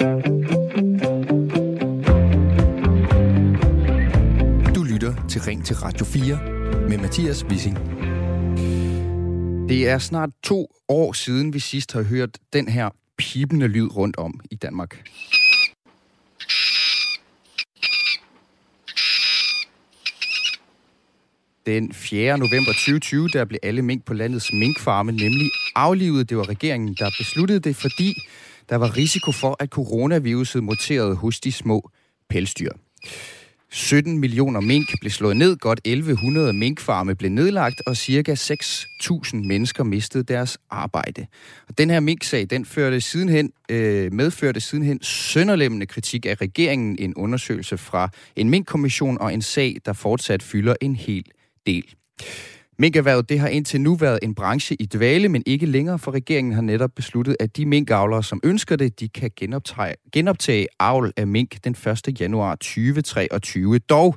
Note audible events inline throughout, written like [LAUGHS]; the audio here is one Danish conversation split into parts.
Du lytter til Ring til Radio 4 med Mathias Wissing. Det er snart to år siden, vi sidst har hørt den her pipende lyd rundt om i Danmark. Den 4. november 2020, der blev alle mink på landets minkfarme nemlig aflivet. Det var regeringen, der besluttede det, fordi der var risiko for, at coronaviruset muterede hos de små pelsdyr. 17 millioner mink blev slået ned, godt 1100 minkfarme blev nedlagt, og cirka 6.000 mennesker mistede deres arbejde. Og den her minksag, den førte sidenhen, øh, medførte sidenhen sønderlemmende kritik af regeringen, en undersøgelse fra en minkkommission og en sag, der fortsat fylder en hel del. Minkerhvervet det har indtil nu været en branche i dvale, men ikke længere, for regeringen har netop besluttet, at de minkavlere, som ønsker det, de kan genoptage, genoptage avl af mink den 1. januar 2023. Dog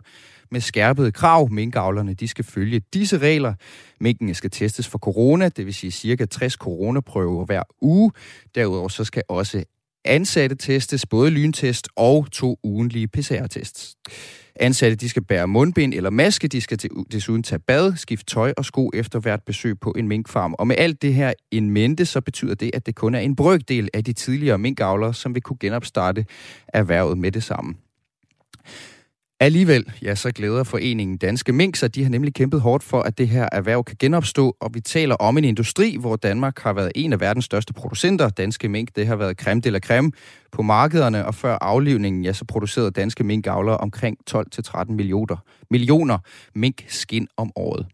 med skærpede krav. Minkavlerne de skal følge disse regler. Minkene skal testes for corona, det vil sige cirka 60 coronaprøver hver uge. Derudover så skal også ansatte testes, både lyntest og to ugenlige PCR-tests. Ansatte de skal bære mundbind eller maske, de skal desuden tage bad, skifte tøj og sko efter hvert besøg på en minkfarm. Og med alt det her en mente, så betyder det, at det kun er en brøkdel af de tidligere minkavlere, som vil kunne genopstarte erhvervet med det samme. Alligevel, ja, så glæder foreningen Danske Mink sig. De har nemlig kæmpet hårdt for, at det her erhverv kan genopstå, og vi taler om en industri, hvor Danmark har været en af verdens største producenter. Danske Mink, det har været creme de la creme på markederne, og før aflivningen, ja, så producerede Danske Minkavlere omkring 12-13 millioner, millioner mink skin om året.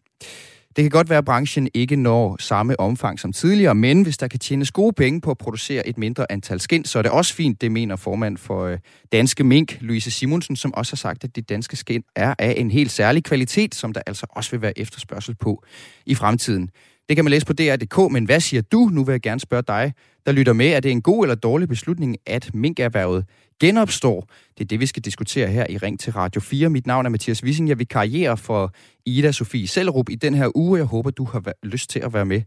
Det kan godt være, at branchen ikke når samme omfang som tidligere, men hvis der kan tjenes gode penge på at producere et mindre antal skind, så er det også fint, det mener formand for øh, Danske Mink, Louise Simonsen, som også har sagt, at de danske skind er af en helt særlig kvalitet, som der altså også vil være efterspørgsel på i fremtiden. Det kan man læse på DR.dk, men hvad siger du? Nu vil jeg gerne spørge dig, der lytter med. Er det en god eller dårlig beslutning, at minkerhvervet genopstår? Det er det, vi skal diskutere her i Ring til Radio 4. Mit navn er Mathias Wissing. Jeg vil karriere for Ida Sofie Sellerup i den her uge. Jeg håber, du har lyst til at være med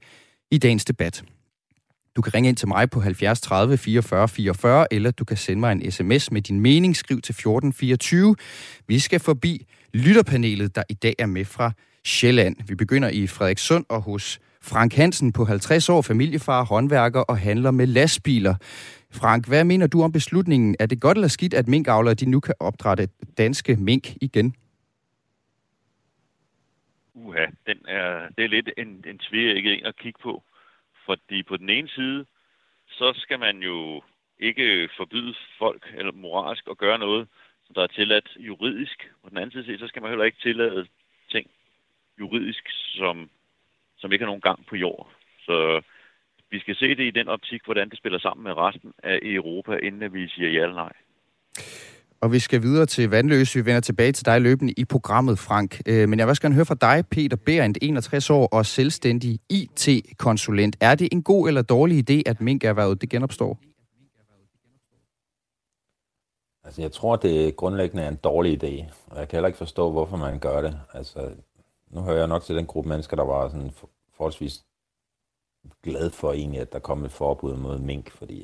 i dagens debat. Du kan ringe ind til mig på 70 30 44 44, eller du kan sende mig en sms med din mening. Skriv til 1424. Vi skal forbi lytterpanelet, der i dag er med fra Sjælland. Vi begynder i Frederikssund og hos Frank Hansen på 50 år, familiefar, håndværker og handler med lastbiler. Frank, hvad mener du om beslutningen? Er det godt eller skidt, at minkavlere de nu kan opdrætte danske mink igen? Uha, den er, det er lidt en, en ikke en at kigge på. Fordi på den ene side, så skal man jo ikke forbyde folk eller moralsk at gøre noget, som der er tilladt juridisk. På den anden side, så skal man heller ikke tillade ting juridisk, som som ikke har nogen gang på jord. Så vi skal se det i den optik, hvordan det spiller sammen med resten af Europa, inden vi siger ja eller nej. Og vi skal videre til Vandløse. Vi vender tilbage til dig løbende i programmet, Frank. Øh, men jeg vil også gerne høre fra dig, Peter Berendt, 61 år og selvstændig IT-konsulent. Er det en god eller dårlig idé, at minkerhvervet det genopstår? Altså, jeg tror, det grundlæggende er en dårlig idé, og jeg kan heller ikke forstå, hvorfor man gør det. Altså, nu hører jeg nok til den gruppe mennesker, der var sådan forholdsvis glad for egentlig, at der kom et forbud mod mink, fordi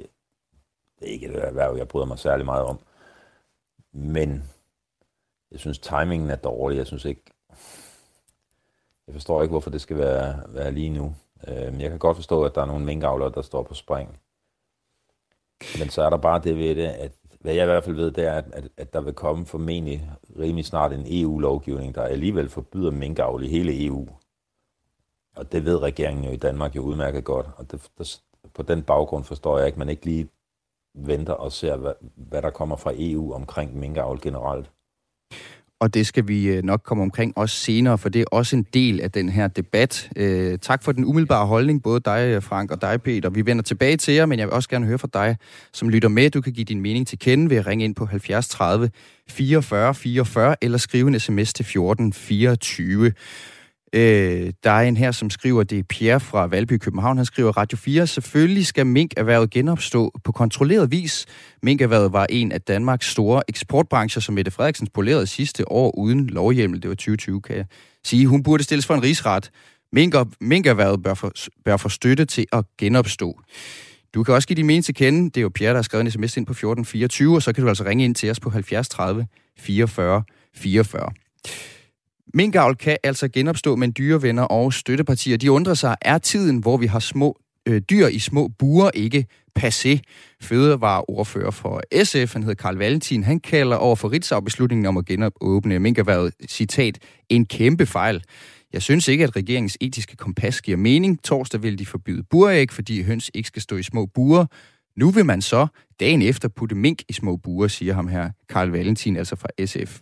det er ikke et erhverv, jeg bryder mig særlig meget om. Men jeg synes, timingen er dårlig. Jeg synes ikke... Jeg forstår ikke, hvorfor det skal være, være lige nu. Øh, men jeg kan godt forstå, at der er nogle minkavlere, der står på spring. Men så er der bare det ved det, at hvad jeg i hvert fald ved, det er, at, at, at der vil komme formentlig rimelig snart en EU-lovgivning, der alligevel forbyder minkavl i hele EU. Og det ved regeringen jo i Danmark jo udmærket godt. Og det, der, på den baggrund forstår jeg ikke, at man ikke lige venter og ser, hvad, hvad der kommer fra EU omkring minkavl generelt og det skal vi øh, nok komme omkring også senere, for det er også en del af den her debat. Øh, tak for den umiddelbare holdning, både dig, øh, Frank, og dig, Peter. Vi vender tilbage til jer, men jeg vil også gerne høre fra dig, som lytter med. Du kan give din mening til kende ved at ringe ind på 70 30 44 44, eller skrive en sms til 14 24. Øh, der er en her, som skriver, det er Pierre fra Valby København. Han skriver, Radio 4, selvfølgelig skal minkerhvervet genopstå på kontrolleret vis. Minkerhvervet var en af Danmarks store eksportbrancher, som Mette Frederiksen spolerede sidste år uden lovhjemmel. Det var 2020, kan jeg sige. Hun burde stilles for en rigsret. Minker, minkerhvervet bør få, bør få støtte til at genopstå. Du kan også give din mening til kende. Det er jo Pierre, der har skrevet en sms ind på 1424, og så kan du altså ringe ind til os på 70 30 44 44. Minkavl kan altså genopstå, men dyrevenner og støttepartier, de undrer sig, er tiden, hvor vi har små øh, dyr i små buer ikke passé. Fødevareordfører for SF, han hedder Karl Valentin, han kalder over for Ritzau beslutningen om at genåbne minkerværet, citat, en kæmpe fejl. Jeg synes ikke, at regeringens etiske kompas giver mening. Torsdag vil de forbyde buræg, fordi høns ikke skal stå i små buer. Nu vil man så dagen efter putte mink i små buer, siger ham her Karl Valentin, altså fra SF.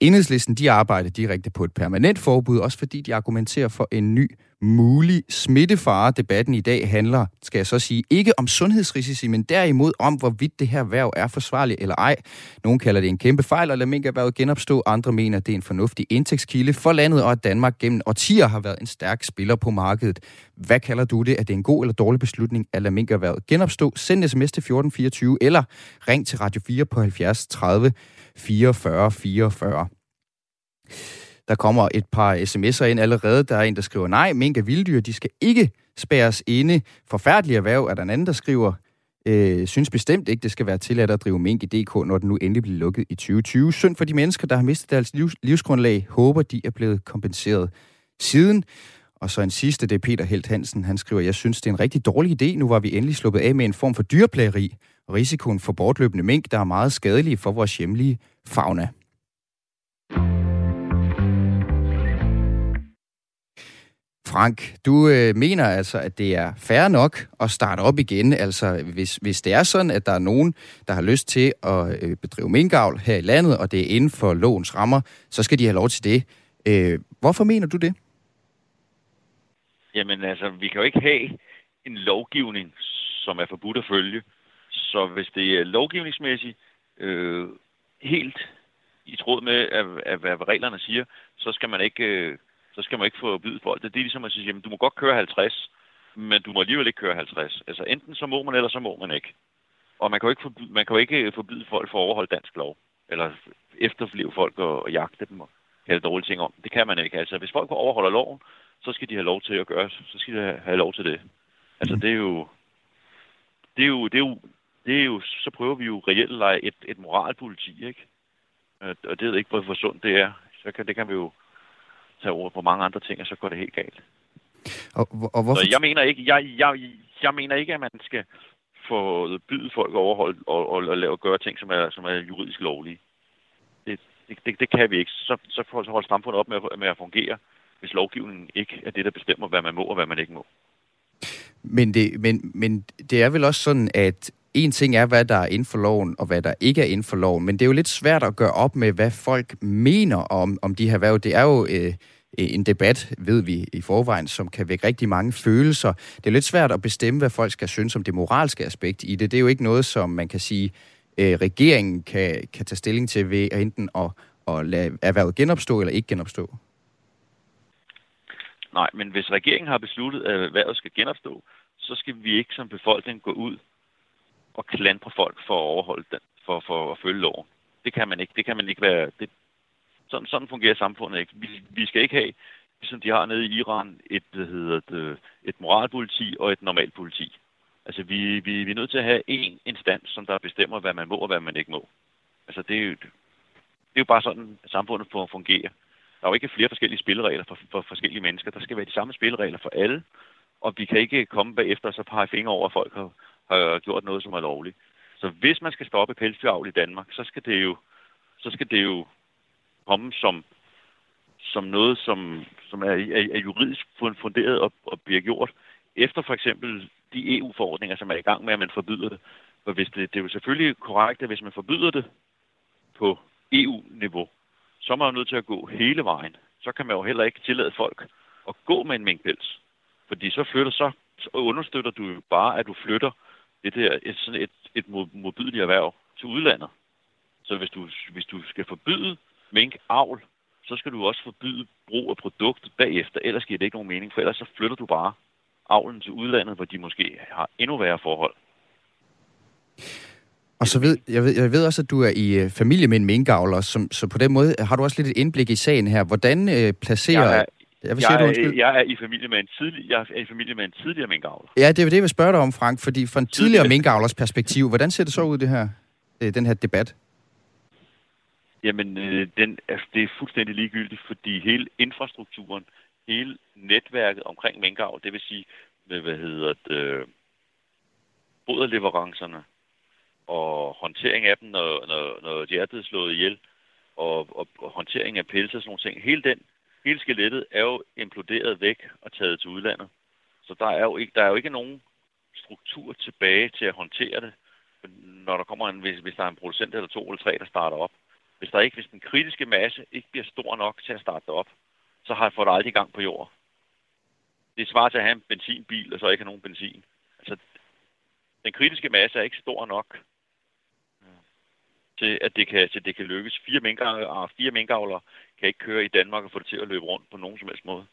Enhedslisten de arbejder direkte på et permanent forbud, også fordi de argumenterer for en ny mulig smittefare. Debatten i dag handler, skal jeg så sige, ikke om sundhedsrisici, men derimod om, hvorvidt det her værv er forsvarligt eller ej. Nogle kalder det en kæmpe fejl at lade minkerhvervet genopstå, andre mener, at det er en fornuftig indtægtskilde for landet, og at Danmark gennem årtier har været en stærk spiller på markedet. Hvad kalder du det? Er det en god eller dårlig beslutning at lade minkerhvervet genopstå? Send sms til 1424 eller ring til Radio 4 på 70 30 44 44. Der kommer et par sms'er ind allerede. Der er en, der skriver, nej, mink er vilddyr, de skal ikke spæres inde. Forfærdelige erhverv er der en anden, der skriver, øh, synes bestemt ikke, det skal være tilladt at drive mink i DK, når den nu endelig bliver lukket i 2020. Synd for de mennesker, der har mistet deres livs- livsgrundlag. Håber, de er blevet kompenseret siden. Og så en sidste, det er Peter Helt Hansen. Han skriver, jeg synes, det er en rigtig dårlig idé. Nu var vi endelig sluppet af med en form for dyreplageri, og risikoen for bortløbende mink, der er meget skadelige for vores hjemlige fauna. Frank, du øh, mener altså, at det er fair nok at starte op igen. Altså, hvis, hvis det er sådan, at der er nogen, der har lyst til at øh, bedrive minkavl her i landet, og det er inden for lovens rammer, så skal de have lov til det. Øh, hvorfor mener du det? Jamen altså, vi kan jo ikke have en lovgivning, som er forbudt at følge. Så hvis det er lovgivningsmæssigt øh, helt i tråd med, at, at, hvad reglerne siger, så skal man ikke øh, så skal man ikke forbyde folk. Det er ligesom at sige, jamen, du må godt køre 50, men du må alligevel ikke køre 50. Altså enten så må man, eller så må man ikke. Og man kan jo ikke forbyde, man kan jo ikke forbyde folk for at overholde dansk lov, eller efterfleve folk og, og jagte dem og kalde dårlige ting om. Det kan man ikke. Altså hvis folk overholder loven, så skal de have lov til at gøre, så skal de have lov til det. Altså det er jo, det er jo, det er jo, det er jo så prøver vi jo reelt at lege et, et moralpoliti, ikke? Og det ved ikke, hvor sundt det er. Så kan, det kan vi jo tage over på mange andre ting, og så går det helt galt. Og, og hvorfor... Så jeg mener ikke, jeg, jeg, jeg mener ikke, at man skal forbyde folk at overholde og, og, og lave, gøre ting, som er, som er juridisk lovlige. Det, det, det, det kan vi ikke. Så, så holder samfundet op med, med at fungere, hvis lovgivningen ikke er det, der bestemmer, hvad man må og hvad man ikke må. Men det, men, men det er vel også sådan, at en ting er, hvad der er inden for loven, og hvad der ikke er inden for loven, men det er jo lidt svært at gøre op med, hvad folk mener om, om de her erhverv. Det er jo øh, en debat, ved vi i forvejen, som kan vække rigtig mange følelser. Det er lidt svært at bestemme, hvad folk skal synes om det moralske aspekt i det. Det er jo ikke noget, som man kan sige, øh, regeringen kan, kan tage stilling til ved enten at, at lade erhvervet genopstå eller ikke genopstå. Nej, men hvis regeringen har besluttet, at erhvervet skal genopstå, så skal vi ikke som befolkning gå ud at klandre folk for at overholde den, for, for at følge loven. Det kan man ikke. Det kan man ikke være. Det, sådan, sådan fungerer samfundet ikke. Vi, vi skal ikke have, ligesom de har nede i Iran, et, hvad hedder det, et moralpoliti og et normalt politi. Altså, vi, vi, vi er nødt til at have én instans, som der bestemmer, hvad man må og hvad man ikke må. Altså, det er jo, det er jo bare sådan, at samfundet fungerer. Der er jo ikke flere forskellige spilleregler for, for forskellige mennesker. Der skal være de samme spilleregler for alle, og vi kan ikke komme bagefter og så pege fingre over, at folk har, har gjort noget, som er lovligt. Så hvis man skal stoppe pelsdyravl i Danmark, så skal det jo, så skal det jo komme som, som noget, som, som er, er, er juridisk funderet og, og bliver gjort efter for eksempel de EU-forordninger, som er i gang med, at man forbyder det. For hvis det, det er jo selvfølgelig korrekt, at hvis man forbyder det på EU-niveau, så er man jo nødt til at gå hele vejen. Så kan man jo heller ikke tillade folk at gå med en minkpels. Fordi så flytter så, så understøtter du jo bare, at du flytter det der, et, sådan et, et modbydeligt erhverv til udlandet. Så hvis du, hvis du skal forbyde minkavl, så skal du også forbyde brug af produktet bagefter, ellers giver det ikke nogen mening, for ellers så flytter du bare avlen til udlandet, hvor de måske har endnu værre forhold. Og så ved jeg, ved, jeg ved også, at du er i øh, familie med en minkavler, som, så på den måde har du også lidt et indblik i sagen her. Hvordan øh, placerer... Jeg er, Jeg, vil jeg, sige, er, jeg er i familie med en tidlig, jeg er i familie med en tidligere minkavler. Ja, det er det, jeg vil spørge dig om, Frank, fordi fra en tidligere minkavlers perspektiv, hvordan ser det så ud, det her, øh, den her debat? Jamen, øh, den, altså, det er fuldstændig ligegyldigt, fordi hele infrastrukturen, hele netværket omkring minkavl, det vil sige med, hvad hedder det, øh, foderleverancerne og håndtering af dem, når, når, når de er blevet slået ihjel, og, og, og håndtering af pelse og sådan nogle ting. Hele, den, hele skelettet er jo imploderet væk og taget til udlandet. Så der er jo ikke, der er jo ikke nogen struktur tilbage til at håndtere det, når der kommer en, hvis, hvis der er en producent eller to eller tre, der starter op. Hvis, der ikke, hvis den kritiske masse ikke bliver stor nok til at starte det op, så har jeg fået det aldrig i gang på jord. Det svarer til at have en benzinbil, og så ikke have nogen benzin. Altså, den kritiske masse er ikke stor nok øh, til, at det kan, til det kan lykkes. Fire minkavlere, ah, fire minkavlere kan ikke køre i Danmark og få det til at løbe rundt på nogen som helst måde.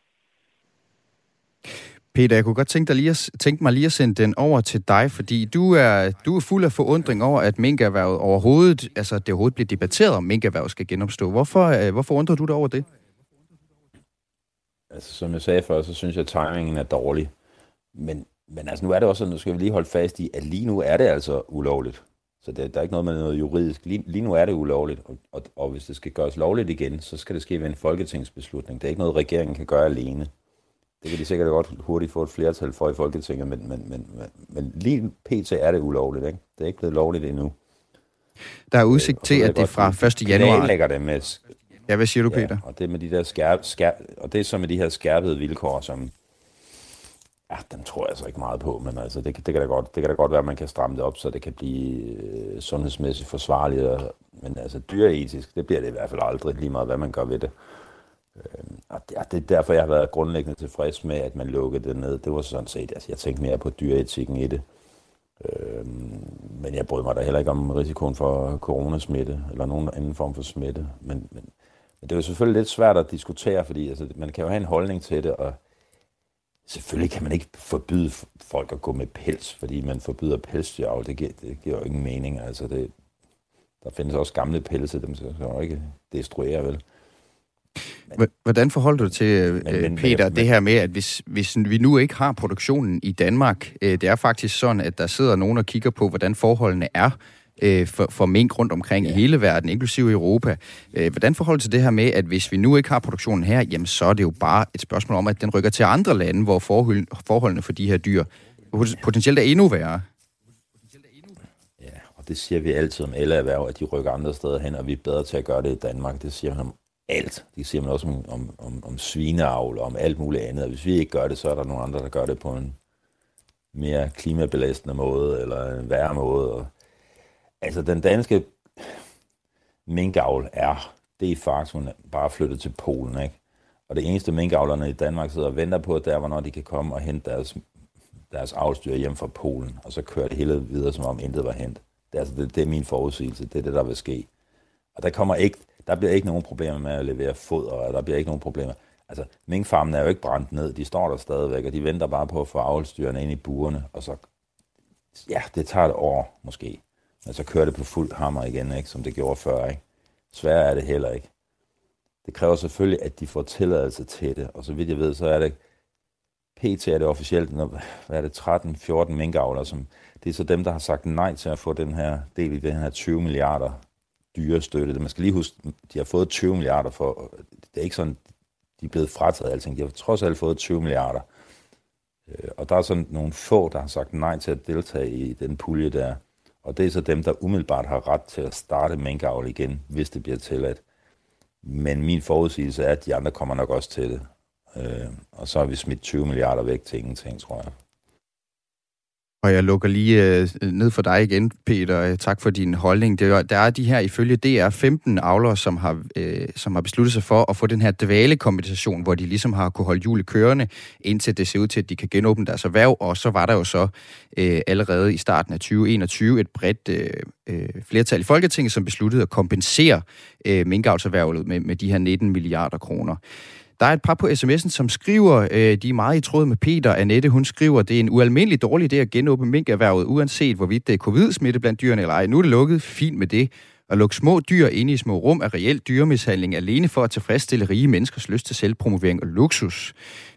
Peter, jeg kunne godt tænke, dig lige at, tænke mig lige at sende den over til dig, fordi du er, du er fuld af forundring over, at minkerhvervet overhovedet, altså det overhovedet bliver debatteret, om minkerhvervet skal genopstå. Hvorfor, øh, hvorfor undrer du dig over det? Altså, som jeg sagde før, så synes jeg, at timingen er dårlig. Men, men altså, nu er det også sådan, nu skal vi lige holde fast i, at lige nu er det altså ulovligt. Så det, der er ikke noget med noget juridisk. Lige, lige nu er det ulovligt, og, og, og hvis det skal gøres lovligt igen, så skal det ske ved en folketingsbeslutning. Det er ikke noget, regeringen kan gøre alene. Det kan de sikkert godt hurtigt få et flertal for i Folketinget, men, men, men, men, men lige pt. er det ulovligt. Ikke? Det er ikke blevet lovligt endnu. Der er udsigt til, at det fra 1. januar... lægger det med... Ja, hvad siger du, Peter? Ja, og det med de der skærp, skærp, og det er så med de her skærpede vilkår, som Ja, den tror jeg altså ikke meget på, men altså, det, det, kan da godt, det kan da godt være, at man kan stramme det op, så det kan blive øh, sundhedsmæssigt forsvarligt. Og, men altså, dyreetisk, det bliver det i hvert fald aldrig, lige meget hvad man gør ved det. Øh, og det, det er derfor, jeg har været grundlæggende tilfreds med, at man lukkede det ned. Det var sådan set, altså, jeg tænkte mere på dyreetikken i det. Øh, men jeg brød mig da heller ikke om risikoen for coronasmitte, eller nogen anden form for smitte. Men, men, men det er jo selvfølgelig lidt svært at diskutere, fordi altså, man kan jo have en holdning til det, og Selvfølgelig kan man ikke forbyde folk at gå med pels, fordi man forbyder pelsdyravl. Det giver, det giver jo ingen mening. Altså det, der findes også gamle pelse, dem skal jo ikke destruere, vel? Men, Hvordan forholder du til, men, øh, men, Peter, men, det her med, at hvis, hvis vi nu ikke har produktionen i Danmark, øh, det er faktisk sådan, at der sidder nogen og kigger på, hvordan forholdene er øh, for, for mink rundt omkring ja. i hele verden, inklusive Europa. Øh, hvordan forholder til det her med, at hvis vi nu ikke har produktionen her, jamen så er det jo bare et spørgsmål om, at den rykker til andre lande, hvor forhold, forholdene for de her dyr potentielt er endnu værre? Ja, og det siger vi altid om alle erhverv, at de rykker andre steder hen, og vi er bedre til at gøre det i Danmark. Det siger man om alt. Det siger man også om, om, om, om svineavl og om alt muligt andet. Og hvis vi ikke gør det, så er der nogle andre, der gør det på en mere klimabelastende måde, eller en værre måde. Og Altså, den danske minkavl er, det er faktisk bare flyttet til Polen, ikke? Og det eneste minkavlerne i Danmark sidder og venter på, det er, hvornår de kan komme og hente deres, deres afstyr hjem fra Polen, og så kører det hele videre, som om intet var hent. Det er, altså, det, det er min forudsigelse, det er det, der vil ske. Og der, kommer ikke, der bliver ikke nogen problemer med at levere foder, og der bliver ikke nogen problemer. Altså, minkfarmen er jo ikke brændt ned, de står der stadigvæk, og de venter bare på at få avlstyrene ind i burene, og så, ja, det tager et år måske. Men så kører det på fuld hammer igen, ikke? som det gjorde før. Ikke? Sværere er det heller ikke. Det kræver selvfølgelig, at de får tilladelse til det, og så vidt jeg ved, så er det PT er det officielt, hvad er det, 13-14 minkavler, som, det er så dem, der har sagt nej til at få den her del i den her 20 milliarder dyre støtte. Man skal lige huske, de har fået 20 milliarder for, det er ikke sådan, de er blevet frataget alting, de har trods alt fået 20 milliarder. Øh, og der er sådan nogle få, der har sagt nej til at deltage i den pulje der. Og det er så dem, der umiddelbart har ret til at starte minkavl igen, hvis det bliver tilladt. Men min forudsigelse er, at de andre kommer nok også til det. Øh, og så har vi smidt 20 milliarder væk til ingenting, tror jeg. Og jeg lukker lige øh, ned for dig igen, Peter. Øh, tak for din holdning. Det der er de her, ifølge DR, 15 avlere, som har, øh, som har besluttet sig for at få den her dvalekompensation, hvor de ligesom har kunne holde hjulet kørende, indtil det ser ud til, at de kan genåbne deres erhverv. Og så var der jo så øh, allerede i starten af 2021 et bredt øh, øh, flertal i Folketinget, som besluttede at kompensere øh, minkavlserhvervet med, med de her 19 milliarder kroner. Der er et par på sms'en, som skriver, øh, de er meget i tråd med Peter. Annette, hun skriver, det er en ualmindelig dårlig idé at genåbne minkerhvervet, uanset hvorvidt det er covid-smitte blandt dyrene eller ej. Nu er det lukket, fint med det. At lukke små dyr inde i små rum er reelt dyremishandling alene for at tilfredsstille rige menneskers lyst til selvpromovering og luksus.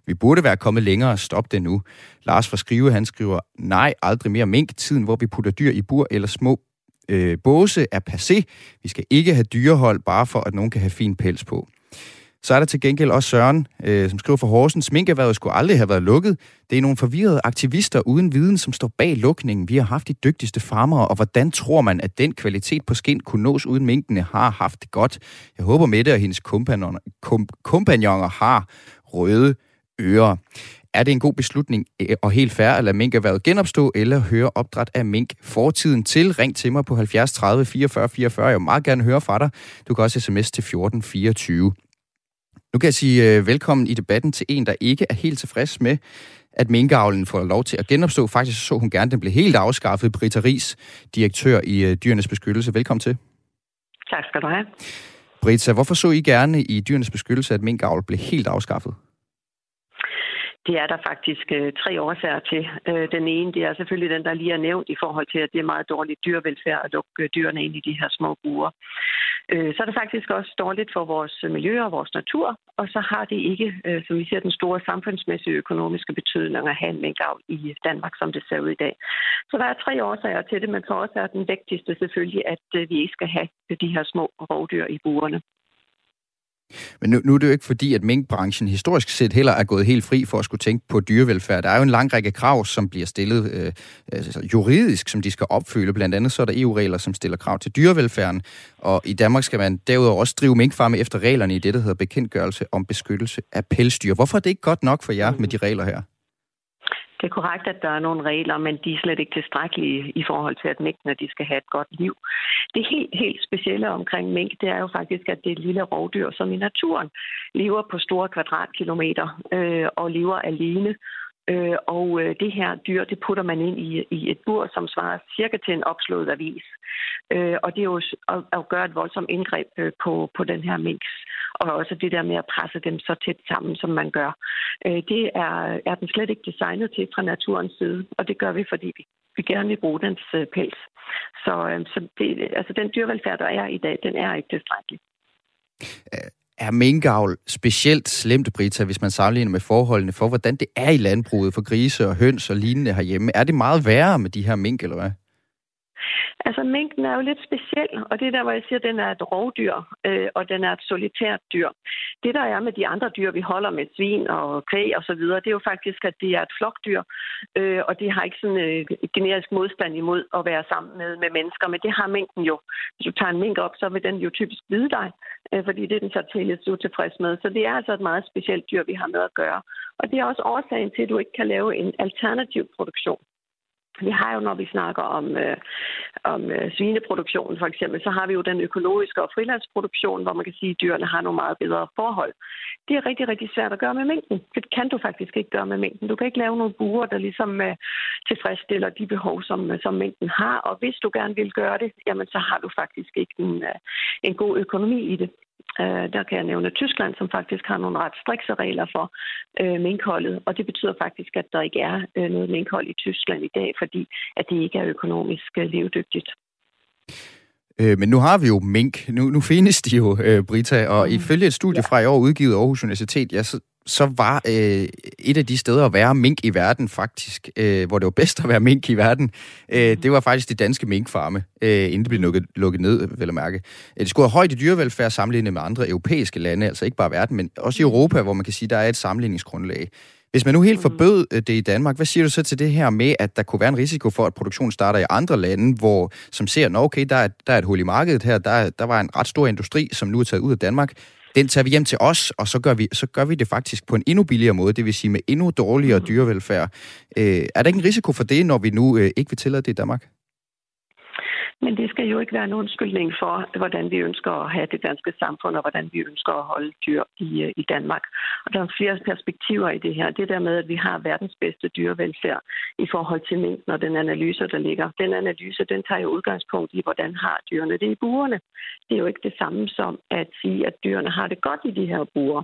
Vi burde være kommet længere. Stop det nu. Lars fra Skrive, han skriver, nej, aldrig mere mink. Tiden, hvor vi putter dyr i bur eller små øh, båse er passé. Vi skal ikke have dyrehold, bare for at nogen kan have fin pels på. Så er der til gengæld også Søren, øh, som skriver for Horsens. sminkeværet skulle aldrig have været lukket. Det er nogle forvirrede aktivister uden viden, som står bag lukningen. Vi har haft de dygtigste farmere, og hvordan tror man, at den kvalitet på skind kunne nås uden minkene har haft det godt? Jeg håber, Mette og hendes kompagnoner, kom, kompagnoner har røde ører. Er det en god beslutning øh, og helt fair at lade minkerhvervet genopstå, eller høre opdræt af mink fortiden til? Ring til mig på 70 30 44 44. Jeg vil meget gerne høre fra dig. Du kan også sms til 14 24. Nu kan jeg sige uh, velkommen i debatten til en, der ikke er helt tilfreds med, at minkavlen får lov til at genopstå. Faktisk så hun gerne, at den blev helt afskaffet. Britta Ries, direktør i uh, Dyrenes Beskyttelse. Velkommen til. Tak skal du have. Britta, hvorfor så I gerne i Dyrenes Beskyttelse, at minkavl blev helt afskaffet? Det er der faktisk øh, tre årsager til. Øh, den ene, det er selvfølgelig den, der lige er nævnt i forhold til, at det er meget dårlig dyrevelfærd at lukke øh, dyrene ind i de her små buer. Øh, så er det faktisk også dårligt for vores miljø og vores natur, og så har det ikke, øh, som vi ser, den store samfundsmæssige økonomiske betydning at have en minkavl i Danmark, som det ser ud i dag. Så der er tre årsager til det, men for os er den vigtigste selvfølgelig, at øh, vi ikke skal have de her små rovdyr i buerne. Men nu, nu er det jo ikke fordi, at minkbranchen historisk set heller er gået helt fri for at skulle tænke på dyrevelfærd. Der er jo en lang række krav, som bliver stillet øh, øh altså juridisk, som de skal opfylde. Blandt andet så er der EU-regler, som stiller krav til dyrevelfærden. Og i Danmark skal man derudover også drive minkfarme efter reglerne i det, der hedder bekendtgørelse om beskyttelse af pelsdyr. Hvorfor er det ikke godt nok for jer med de regler her? Det er korrekt, at der er nogle regler, men de er slet ikke tilstrækkelige i forhold til, at minkene de skal have et godt liv. Det helt, helt specielle omkring mink, det er jo faktisk, at det er et lille rovdyr, som i naturen lever på store kvadratkilometer øh, og lever alene. Øh, og øh, det her dyr, det putter man ind i, i et bur, som svarer cirka til en opslået avis. Øh, og det er jo at, at gøre et voldsomt indgreb øh, på, på den her minks. Og også det der med at presse dem så tæt sammen, som man gør. Øh, det er, er den slet ikke designet til fra naturens side, og det gør vi, fordi vi, vi gerne vil bruge dens øh, pels. Så, øh, så det, altså, den dyrevelfærd, der er i dag, den er ikke tilstrækkelig. Øh, er minkavl specielt slemt, Brita, hvis man sammenligner med forholdene for, hvordan det er i landbruget for grise og høns og lignende herhjemme? Er det meget værre med de her mink, eller hvad? Altså, minken er jo lidt speciel, og det er der, hvor jeg siger, at den er et rovdyr, øh, og den er et solitært dyr. Det, der er med de andre dyr, vi holder med svin og kvæg og så videre, det er jo faktisk, at det er et flokdyr, øh, og det har ikke sådan øh, generisk modstand imod at være sammen med, med mennesker, men det har minken jo. Hvis du tager en mink op, så vil den jo typisk vide dig, øh, fordi det er den så til utilfreds med. Så det er altså et meget specielt dyr, vi har med at gøre. Og det er også årsagen til, at du ikke kan lave en alternativ produktion. Vi har jo, når vi snakker om, øh, om øh, svineproduktion for eksempel, så har vi jo den økologiske og frilandsproduktion, hvor man kan sige, at dyrene har nogle meget bedre forhold. Det er rigtig, rigtig svært at gøre med mængden. Det kan du faktisk ikke gøre med mængden. Du kan ikke lave nogle buer, der ligesom øh, tilfredsstiller de behov, som, øh, som mængden har. Og hvis du gerne vil gøre det, jamen så har du faktisk ikke en, øh, en god økonomi i det. Øh, der kan jeg nævne Tyskland, som faktisk har nogle ret strikse regler for øh, minkholdet, og det betyder faktisk, at der ikke er øh, noget minkhold i Tyskland i dag, fordi at det ikke er økonomisk øh, levedygtigt. Øh, men nu har vi jo mink. Nu, nu findes de jo, øh, Brita, og mm. ifølge et studie ja. fra i år udgivet Aarhus Universitet, ja, så, så var øh, et af de steder at være mink i verden faktisk, øh, hvor det var bedst at være mink i verden, øh, mm. det var faktisk de danske minkfarme, øh, inden det blev lukket, lukket ned, vil jeg mærke. Det skulle have højt i dyrevelfærd sammenlignet med andre europæiske lande, altså ikke bare verden, men også i Europa, hvor man kan sige, der er et sammenligningsgrundlag. Hvis man nu helt mm. forbød øh, det i Danmark, hvad siger du så til det her med, at der kunne være en risiko for, at produktionen starter i andre lande, hvor som ser, at okay, der er, der er et hul i markedet her, der, der var en ret stor industri, som nu er taget ud af Danmark. Den tager vi hjem til os, og så gør vi, så gør vi det faktisk på en endnu billigere måde, det vil sige med endnu dårligere mm. dyrevelfærd. Øh, er der ikke en risiko for det, når vi nu øh, ikke vil tillade det i Danmark? Men det skal jo ikke være en undskyldning for, hvordan vi ønsker at have det danske samfund, og hvordan vi ønsker at holde dyr i, øh, i Danmark. Og der er flere perspektiver i det her. Det der med, at vi har verdens bedste dyrevelfærd i forhold til mængden og den analyse, der ligger. Den analyse, den tager jo udgangspunkt i, hvordan har dyrene det i buerne. Det er jo ikke det samme som at sige, at dyrene har det godt i de her buer.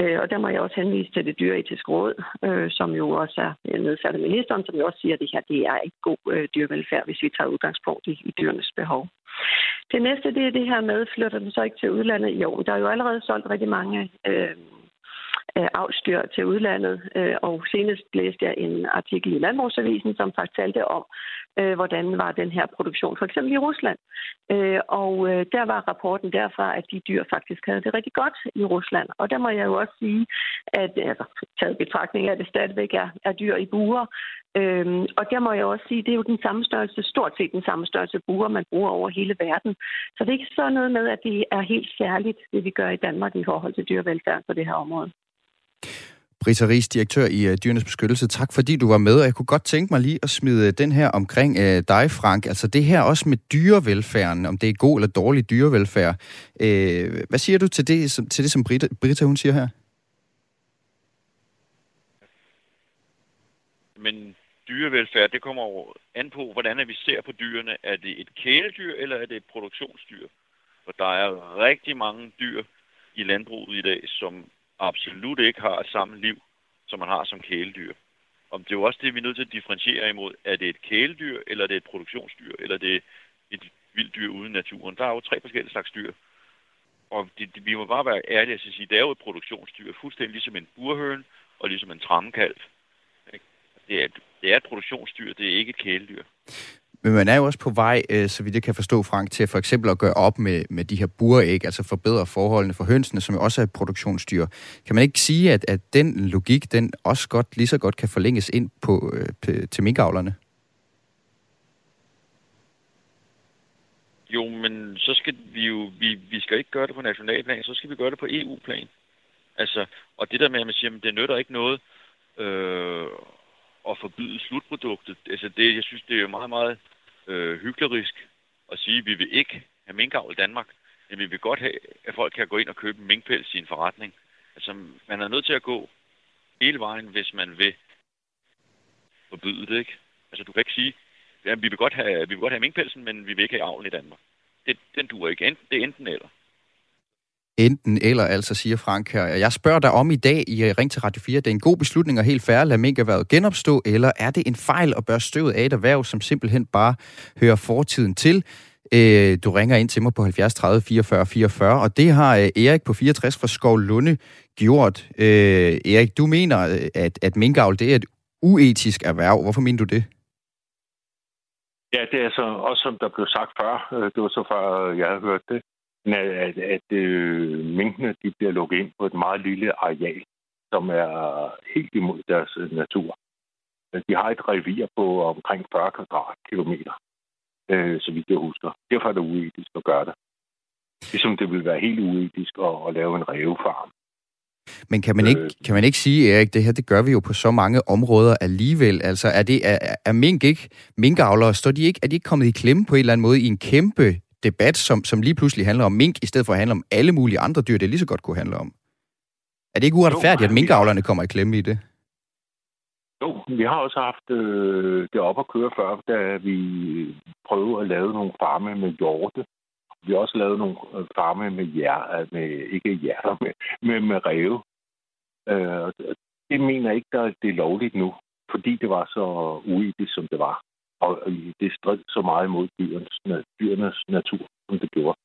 Øh, og der må jeg også henvise til det dyretiske råd, øh, som jo også er nedsat af ministeren, som jo også siger, at det her det er ikke god dyrevelfærd, hvis vi tager udgangspunkt i dyrenes behov. Det næste, det er det her med, flytter den så ikke til udlandet? Jo, der er jo allerede solgt rigtig mange øh, øh avlstyr til udlandet, øh, og senest læste jeg en artikel i Landbrugsavisen, som fortalte om, øh, hvordan var den her produktion, for eksempel i Rusland. Øh, og øh, der var rapporten derfra, at de dyr faktisk havde det rigtig godt i Rusland. Og der må jeg jo også sige, at altså, taget betragtning af, at det stadigvæk er, er dyr i buer, Øhm, og der må jeg også sige, det er jo den samme størrelse, stort set den samme størrelse buer, man bruger over hele verden. Så det er ikke så noget med, at det er helt særligt, det vi gør i Danmark i forhold til dyrevelfærd på det her område. Brita Ries, direktør i uh, Dyrenes Beskyttelse. Tak fordi du var med, og jeg kunne godt tænke mig lige at smide den her omkring uh, dig, Frank. Altså det her også med dyrevelfærden, om det er god eller dårlig dyrevelfærd. Uh, hvad siger du til det, som, til det, som Brita, Brita hun siger her? Men dyrevelfærd, det kommer over an på, hvordan vi ser på dyrene. Er det et kæledyr, eller er det et produktionsdyr? For der er rigtig mange dyr i landbruget i dag, som absolut ikke har samme liv, som man har som kæledyr. Og det er jo også det, vi er nødt til at differentiere imod. Er det et kæledyr, eller er det et produktionsdyr, eller er det et vildt dyr uden naturen? Der er jo tre forskellige slags dyr. Og det, det, vi må bare være ærlige og sige, det er jo et produktionsdyr, fuldstændig ligesom en burhøn og ligesom en trammekalv. Det er, det er et produktionsdyr, det er ikke et kæledyr. Men man er jo også på vej, øh, så vidt jeg kan forstå, Frank, til for eksempel at gøre op med, med de her buræg, altså forbedre forholdene for hønsene, som jo også er et produktionsdyr. Kan man ikke sige, at, at den logik, den også godt, lige så godt kan forlænges ind på, øh, til minkavlerne? Jo, men så skal vi jo, vi, vi skal ikke gøre det på nationalplan, så skal vi gøre det på EU-plan. Altså, og det der med, at man siger, at det nytter ikke noget øh, at forbyde slutproduktet. Altså det, jeg synes, det er meget, meget øh, hyklerisk at sige, at vi vil ikke have minkavl i Danmark, men vi vil godt have, at folk kan gå ind og købe en minkpels i en forretning. Altså, man er nødt til at gå hele vejen, hvis man vil forbyde det, ikke? Altså, du kan ikke sige, at vi vil godt have, vi vil godt have minkpelsen, men vi vil ikke have avlen i Danmark. Det, den duer ikke. Enten, det er enten eller. Enten eller, altså siger Frank her. Jeg spørger dig om i dag i øh, Ring til Radio 4. Det er en god beslutning og helt færre, lad lade genopstå, eller er det en fejl at bør støvet af et erhverv, som simpelthen bare hører fortiden til? Øh, du ringer ind til mig på 70 30 44 44, og det har øh, Erik på 64 fra Skov Lunde gjort. Øh, Erik, du mener, øh, at, at minkavl det er et uetisk erhverv. Hvorfor mener du det? Ja, det er så også, som der blev sagt før. Øh, det var så før, jeg havde hørt det at, at, at øh, minkene de bliver lukket ind på et meget lille areal, som er helt imod deres øh, natur. De har et revir på omkring 40 kvadratkilometer, øh, så vidt jeg husker. Derfor er det uetisk at gøre det. Ligesom det vil være helt uetisk at, at lave en revefarm. Men kan man, ikke, øh. kan man ikke sige, Erik, det her det gør vi jo på så mange områder alligevel. Altså er, det, er, er mink ikke, minkavlere, står de ikke, er de ikke kommet i klemme på en eller anden måde i en kæmpe debat, som, som lige pludselig handler om mink, i stedet for at handle om alle mulige andre dyr, det lige så godt kunne handle om. Er det ikke uretfærdigt, at minkavlerne kommer i klemme i det? Jo, vi har også haft øh, det op at køre før, da vi prøvede at lave nogle farme med hjorte. Vi har også lavet nogle øh, farme med hjerter, med, ikke hjerter, [LAUGHS] med, med, med ræve. Øh, det mener jeg ikke, at det er lovligt nu, fordi det var så uetisk, som det var og det stred så meget imod dyrenes, dyrenes natur, som det gjorde.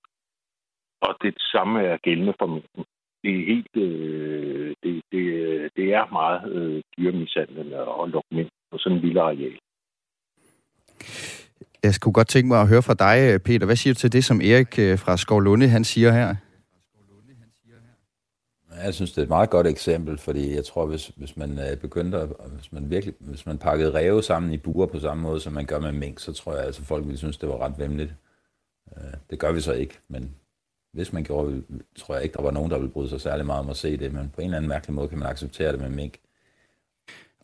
Og det samme er gældende for minken. Det er helt, øh, det, det, det er meget øh, dyremishandlende at lukke mænd på sådan en lille areal. Jeg skulle godt tænke mig at høre fra dig, Peter. Hvad siger du til det, som Erik øh, fra Skovlunde han siger her? Jeg synes, det er et meget godt eksempel, fordi jeg tror, hvis, hvis man øh, begyndte, at, hvis man virkelig, hvis man pakkede ræve sammen i buer på samme måde, som man gør med mink, så tror jeg, altså, folk ville synes, det var ret vemmeligt. Øh, det gør vi så ikke, men hvis man gjorde, tror jeg ikke, der var nogen, der ville bryde sig særlig meget om at se det, men på en eller anden mærkelig måde kan man acceptere det med mink.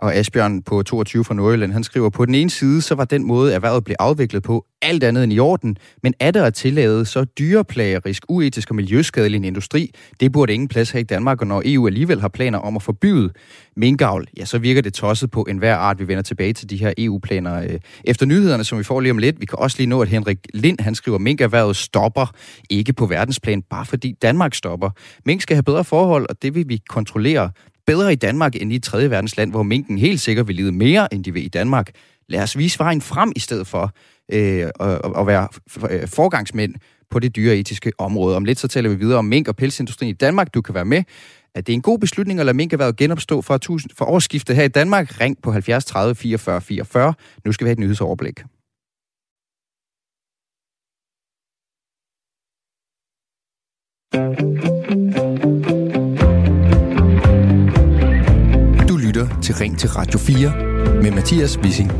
Og Asbjørn på 22 fra Nordjylland, han skriver, på den ene side, så var den måde, erhvervet blev afviklet på, alt andet end i orden, men er der at tillade så dyreplagerisk, uetisk og miljøskadelig en industri, det burde ingen plads have i Danmark, og når EU alligevel har planer om at forbyde minkavl, ja, så virker det tosset på enhver art. Vi vender tilbage til de her EU-planer øh, efter nyhederne, som vi får lige om lidt. Vi kan også lige nå, at Henrik Lind, han skriver, minkerhvervet stopper ikke på verdensplan, bare fordi Danmark stopper. Mink skal have bedre forhold, og det vil vi kontrollere bedre i Danmark end i et tredje verdensland, hvor minken helt sikkert vil lide mere, end de vil i Danmark. Lad os vise vejen frem i stedet for øh, at, at være øh, forgangsmænd på det dyreetiske område. Om lidt så taler vi videre om mink og pelsindustrien i Danmark. Du kan være med. Er det en god beslutning at lade minkerhvervet genopstå for, tusind, for årsskiftet her i Danmark? Ring på 70 30 44 44. Nu skal vi have et nyhedsoverblik. thank you til Ring til Radio 4 med Mathias Wissing.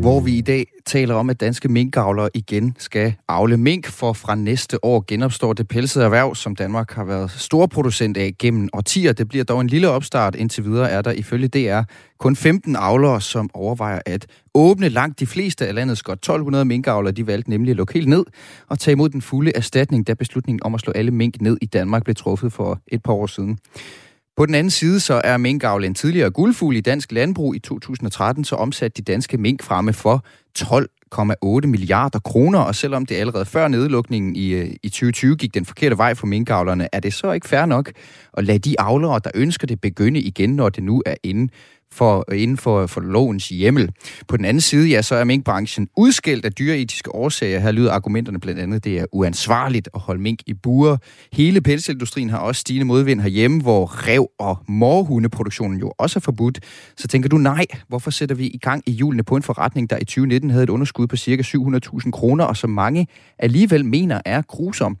Hvor vi i dag taler om, at danske minkavlere igen skal avle mink, for fra næste år genopstår det pelsede erhverv, som Danmark har været storproducent af gennem årtier. Det bliver dog en lille opstart. Indtil videre er der ifølge DR kun 15 avlere, som overvejer at åbne langt de fleste af landets godt 1200 minkavlere. De valgte nemlig at lukke helt ned og tage imod den fulde erstatning, da beslutningen om at slå alle mink ned i Danmark blev truffet for et par år siden. På den anden side så er minkavl en tidligere guldfugl i dansk landbrug. I 2013 så omsatte de danske mink fremme for 12,8 milliarder kroner, og selvom det allerede før nedlukningen i, øh, i 2020 gik den forkerte vej for minkavlerne, er det så ikke fair nok at lade de avlere, der ønsker det, begynde igen, når det nu er inde for, inden for, for lovens hjemmel. På den anden side, ja, så er minkbranchen udskilt af dyreetiske årsager. Her lyder argumenterne blandt andet, det er uansvarligt at holde mink i bure. Hele pelsindustrien har også stigende modvind herhjemme, hvor rev- og morhundeproduktionen jo også er forbudt. Så tænker du, nej, hvorfor sætter vi i gang i julene på en forretning, der i 2019 havde et underskud på ca. 700.000 kroner, og som mange alligevel mener er grusom?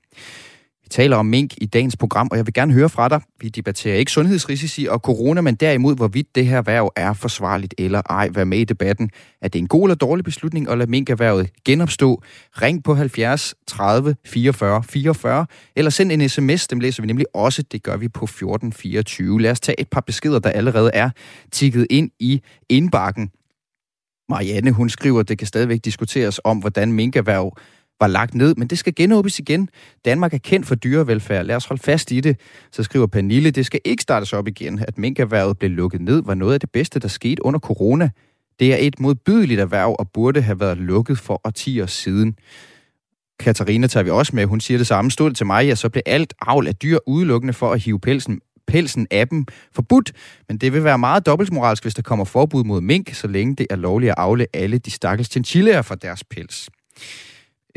Vi taler om mink i dagens program, og jeg vil gerne høre fra dig. Vi debatterer ikke sundhedsrisici og corona, men derimod, hvorvidt det her værv er forsvarligt eller ej. Vær med i debatten. Er det en god eller dårlig beslutning at lade minkerhvervet genopstå? Ring på 70 30 44 44, eller send en sms, dem læser vi nemlig også. Det gør vi på 1424. Lad os tage et par beskeder, der allerede er tikket ind i indbakken. Marianne, hun skriver, at det kan stadigvæk diskuteres om, hvordan minkerhverv var lagt ned, men det skal genåbnes igen. Danmark er kendt for dyrevelfærd. Lad os holde fast i det. Så skriver Pernille, det skal ikke startes op igen. At minkerhvervet blev lukket ned, var noget af det bedste, der skete under corona. Det er et modbydeligt erhverv og burde have været lukket for årtier siden. Katarina tager vi også med. Hun siger det samme. Stod det til mig, ja, så blev alt avl af dyr udelukkende for at hive pelsen pelsen af dem forbudt, men det vil være meget dobbeltmoralsk, hvis der kommer forbud mod mink, så længe det er lovligt at avle alle de stakkels chinchillaer for deres pels.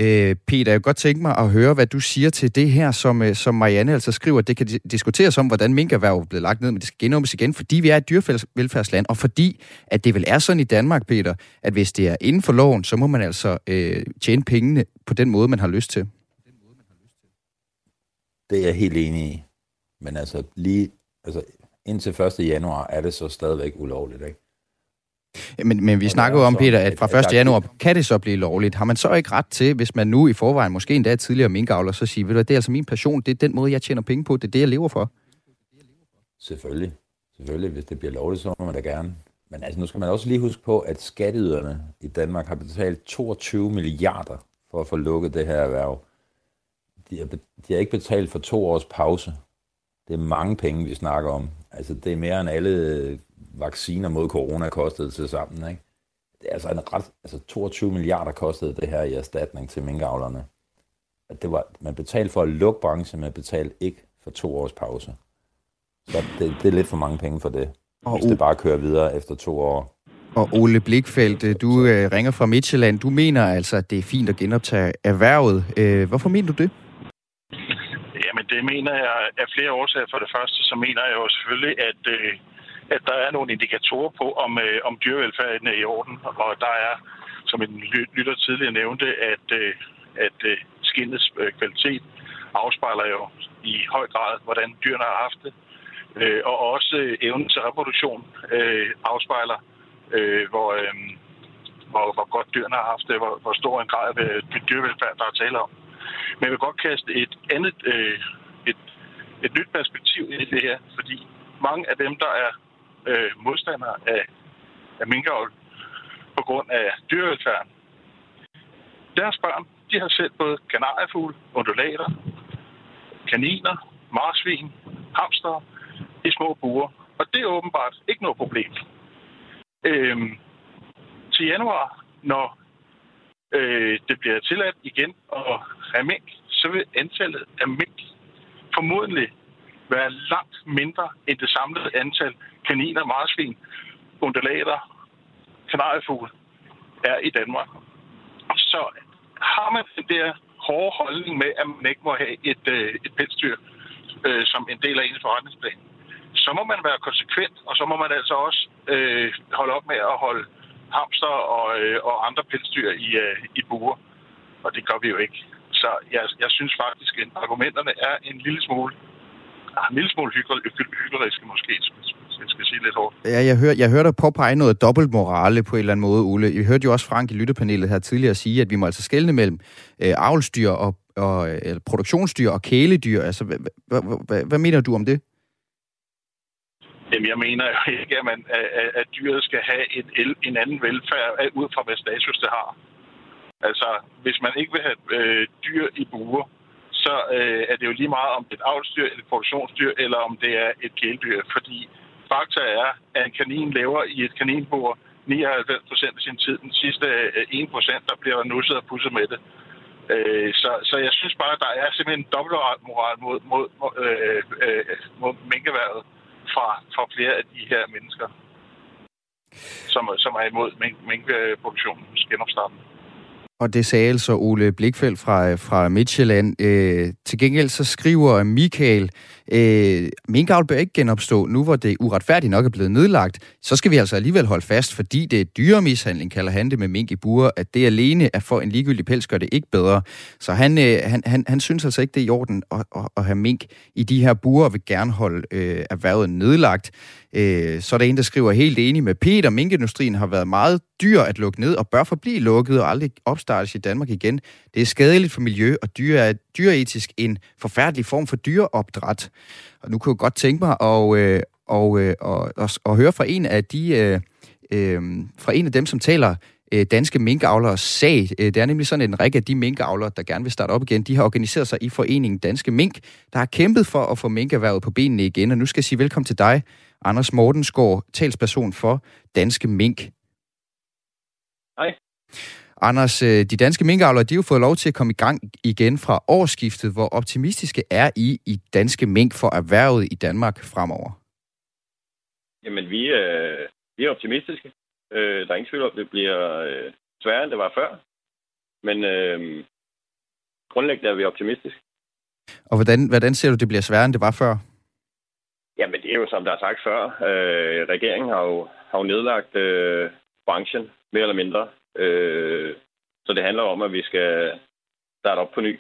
Øh, Peter, jeg kunne godt tænke mig at høre, hvad du siger til det her, som, øh, som Marianne altså skriver. Det kan diskuteres om, hvordan minkerhverv er blevet lagt ned, men det skal genåbnes igen, fordi vi er et dyrevelfærdsland, og fordi at det vel er sådan i Danmark, Peter, at hvis det er inden for loven, så må man altså øh, tjene pengene på den måde, man har lyst til. Det er jeg helt enig i. Men altså lige altså, indtil 1. januar er det så stadigvæk ulovligt, ikke? Men, men vi snakker jo om, Peter, at fra 1. januar kan det så blive lovligt. Har man så ikke ret til, hvis man nu i forvejen, måske endda tidligere minkavler, så siger, ved du, det er altså min passion, det er den måde, jeg tjener penge på, det er det, jeg lever for? Selvfølgelig. Selvfølgelig, hvis det bliver lovligt, så må man da gerne. Men altså, nu skal man også lige huske på, at skatteyderne i Danmark har betalt 22 milliarder for at få lukket det her erhverv. De har, de har ikke betalt for to års pause. Det er mange penge, vi snakker om. Altså, det er mere end alle vacciner mod corona kostede til sammen. Ikke? Det er altså en ret, altså 22 milliarder kostede det her i erstatning til minkavlerne. At det var, man betalte for at lukke branchen, man betalte ikke for to års pause. Så det, det er lidt for mange penge for det, og hvis det bare kører videre efter to år. Og Ole Blikfeldt, du øh, ringer fra Midtjylland. Du mener altså, at det er fint at genoptage erhvervet. Øh, hvorfor mener du det? Jamen, det mener jeg af flere årsager. For det første, så mener jeg jo selvfølgelig, at øh, at der er nogle indikatorer på, om, øh, om dyrevelfærden er i orden. Og der er, som en lytter tidligere nævnte, at, øh, at øh, skindets øh, kvalitet afspejler jo i høj grad, hvordan dyrene har haft det. Øh, og også øh, evnen til reproduktion øh, afspejler, øh, hvor, øh, hvor, hvor godt dyrene har haft det, hvor, hvor stor en grad af øh, dyrevelfærd, der er tale om. Men jeg vil godt kaste et andet, øh, et, et nyt perspektiv ind i det her, fordi mange af dem, der er øh, modstandere af, af minkavl på grund af dyrevelfærden. Deres børn, de har selv både kanariefugle, undulater, kaniner, marsvin, hamster i små buer. Og det er åbenbart ikke noget problem. Øhm, til januar, når øh, det bliver tilladt igen at have mink, så vil antallet af mink formodentlig være langt mindre end det samlede antal kaniner, marsvin, undulater, kanariefugle er i Danmark. Så har man den der hårde holdning med, at man ikke må have et, øh, et pelsdyr øh, som en del af ens forretningsplan, så må man være konsekvent, og så må man altså også øh, holde op med at holde hamster og, øh, og andre pelsdyr i, øh, i buer. Og det gør vi jo ikke. Så jeg, jeg synes faktisk, at argumenterne er en lille smule, ah, en lille smule hyggeriske måske, jeg skal sige lidt hårdt. Ja, jeg hører, jeg hørte dig påpege noget dobbeltmorale på en eller anden måde, Ole. Vi hørte jo også Frank i lyttepanelet her tidligere sige, at vi må altså skelne mellem øh, avlsdyr og, og eller produktionsdyr og kæledyr. Altså, hvad, hvad, hvad, hvad mener du om det? Jamen, jeg mener jo ikke, at, man, at, at dyret skal have en, en anden velfærd ud fra, hvad status det har. Altså, hvis man ikke vil have øh, dyr i buer, så øh, er det jo lige meget, om det er et avlsdyr, et produktionsdyr, eller om det er et kæledyr. Fordi fakta er, at en kanin lever i et kaninbord 99 procent af sin tid. Den sidste øh, 1 procent, der bliver nusset og pusset med det. Øh, så, så jeg synes bare, at der er simpelthen en dobbeltmoral mod, mod, mod, øh, øh, mod fra, fra flere af de her mennesker, som, som er imod mink, minkproduktionens genopstartning. Og det sagde altså Ole Blikfeldt fra, øh, fra Midtjylland. Øh, til gengæld så skriver Michael, øh, minkavl bør ikke genopstå, nu hvor det uretfærdigt nok er blevet nedlagt. Så skal vi altså alligevel holde fast, fordi det er dyremishandling, kalder han det med mink i bure, at det alene er for en ligegyldig pels, gør det ikke bedre. Så han, øh, han, han, han synes altså ikke, det er i orden at, at, at have mink i de her burer, og vil gerne holde øh, erhvervet nedlagt. Øh, så er der en, der skriver helt enig med Peter. Minkindustrien har været meget dyr at lukke ned og bør forblive lukket og aldrig opstartes i Danmark igen. Det er skadeligt for miljø, og dyr er dyreetisk en forfærdelig form for dyreopdræt. Og nu kunne jeg godt tænke mig at, øh, og, øh, og, og, og høre fra en af de øh, øh, fra en af dem, som taler øh, danske minkavlere sag. Øh, det er nemlig sådan, en række af de minkavlere, der gerne vil starte op igen, de har organiseret sig i foreningen Danske Mink, der har kæmpet for at få minkerhvervet på benene igen. Og nu skal jeg sige velkommen til dig, Anders Mortensgaard, talsperson for Danske Mink. Hej. Anders, øh, de danske minkavlere, de har jo fået lov til at komme i gang igen fra årsskiftet. Hvor optimistiske er I i danske mink for erhvervet i Danmark fremover? Jamen, vi, øh, vi er optimistiske. Øh, der er ingen tvivl om, det bliver øh, sværere, end det var før. Men øh, grundlæggende er vi optimistiske. Og hvordan, hvordan ser du, det bliver sværere, end det var før? Jamen, det er jo, som der er sagt før. Øh, regeringen har jo, har jo nedlagt øh, branchen, mere eller mindre. Øh, så det handler om, at vi skal starte op på ny.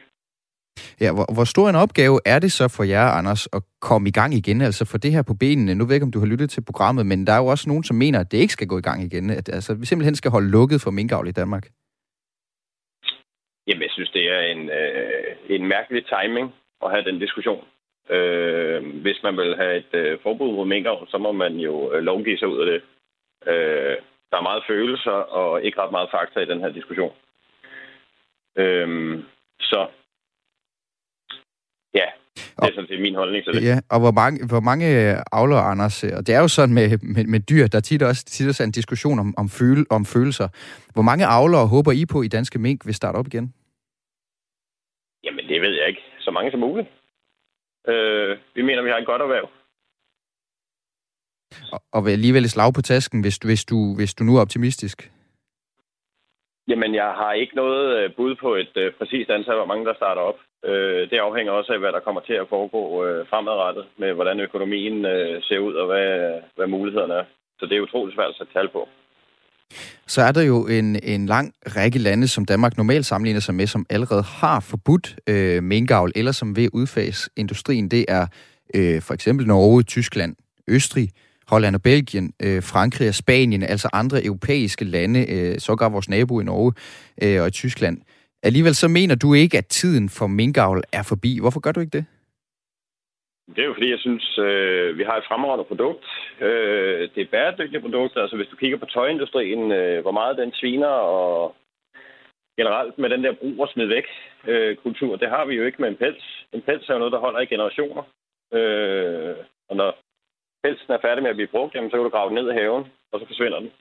Ja, hvor, hvor stor en opgave er det så for jer, Anders, at komme i gang igen, altså for det her på benene? Nu ved jeg ikke, om du har lyttet til programmet, men der er jo også nogen, som mener, at det ikke skal gå i gang igen. At altså, vi simpelthen skal holde lukket for minkavl i Danmark. Jamen, jeg synes, det er en, øh, en mærkelig timing at have den diskussion. Øh, hvis man vil have et øh, forbud mod minkavl, så må man jo øh, lovgive sig ud af det. Øh, der er meget følelser og ikke ret meget fakta i den her diskussion. Øh, så ja, det er sådan set min holdning til det. Ja, og hvor mange, hvor mange avler, Anders, og det er jo sådan med, med, med dyr, der tit også, tit også er en diskussion om, om, føle, om følelser. Hvor mange avlere håber I på i Danske Mink vil starte op igen? Jamen, det ved jeg ikke. Så mange som muligt. Øh, vi mener, vi har et godt erhverv. Og, og alligevel slag på tasken, hvis, hvis, du, hvis du nu er optimistisk? Jamen, jeg har ikke noget øh, bud på et øh, præcist antal, hvor mange der starter op. Øh, det afhænger også af, hvad der kommer til at foregå øh, fremadrettet, med hvordan økonomien øh, ser ud og hvad, hvad mulighederne er. Så det er utroligt svært at sætte tal på. Så er der jo en, en lang række lande, som Danmark normalt sammenligner sig med, som allerede har forbudt øh, minkavl, eller som ved udfase industrien. Det er øh, for eksempel Norge, Tyskland, Østrig, Holland og Belgien, øh, Frankrig og Spanien, altså andre europæiske lande, øh, sågar vores nabo i Norge øh, og i Tyskland. Alligevel så mener du ikke, at tiden for minkavl er forbi. Hvorfor gør du ikke det? Det er jo fordi, jeg synes, øh, vi har et fremragende produkt. Øh, det er bæredygtige produkter. Altså hvis du kigger på tøjindustrien, øh, hvor meget den sviner og generelt med den der brug og smid væk øh, kultur, det har vi jo ikke med en pels. En pels er jo noget, der holder i generationer. Øh, og når pelsen er færdig med at blive brugt, jamen, så kan du grave den ned i haven, og så forsvinder den.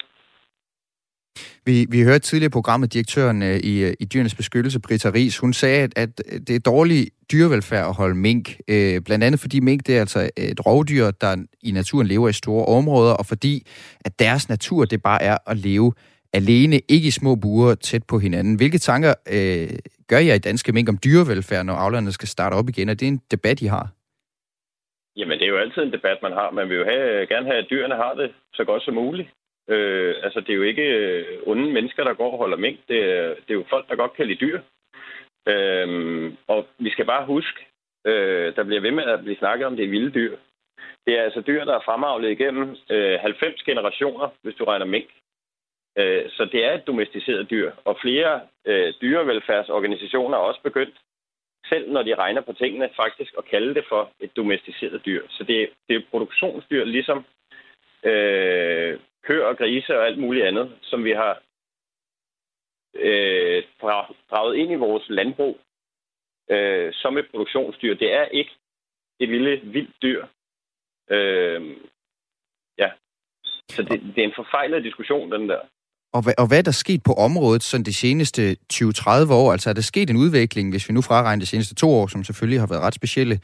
Vi, vi hørte tidligere programmet direktøren øh, i, i Dyrenes Beskyttelse, Britta Ries, hun sagde, at, at det er dårlig dyrevelfærd at holde mink. Øh, blandt andet fordi mink det er altså et rovdyr, der i naturen lever i store områder, og fordi at deres natur det bare er at leve alene, ikke i små buer tæt på hinanden. Hvilke tanker øh, gør jeg i danske mink om dyrevelfærd, når avlerne skal starte op igen? Er det en debat, I har? Jamen, det er jo altid en debat, man har. Man vil jo have, gerne have, at dyrene har det så godt som muligt. Øh, altså, det er jo ikke øh, onde mennesker, der går og holder mink. Det er, det er jo folk, der godt kan lide dyr. Øh, og vi skal bare huske, øh, der bliver ved med at blive snakket om det vilde dyr. Det er altså dyr, der er fremavlet igennem øh, 90 generationer, hvis du regner mink. Øh, så det er et domesticeret dyr, og flere øh, dyrevelfærdsorganisationer er også begyndt, selv når de regner på tingene, faktisk at kalde det for et domesticeret dyr. Så det, det er produktionsdyr, ligesom øh, køer og grise og alt muligt andet, som vi har øh, draget ind i vores landbrug øh, som et produktionsdyr. Det er ikke et lille vildt dyr. Øh, ja. Så det, det er en forfejlet diskussion, den der. Og hvad, og hvad er der sket på området sådan de seneste 20-30 år? Altså er der sket en udvikling, hvis vi nu fraregner de seneste to år, som selvfølgelig har været ret specielle.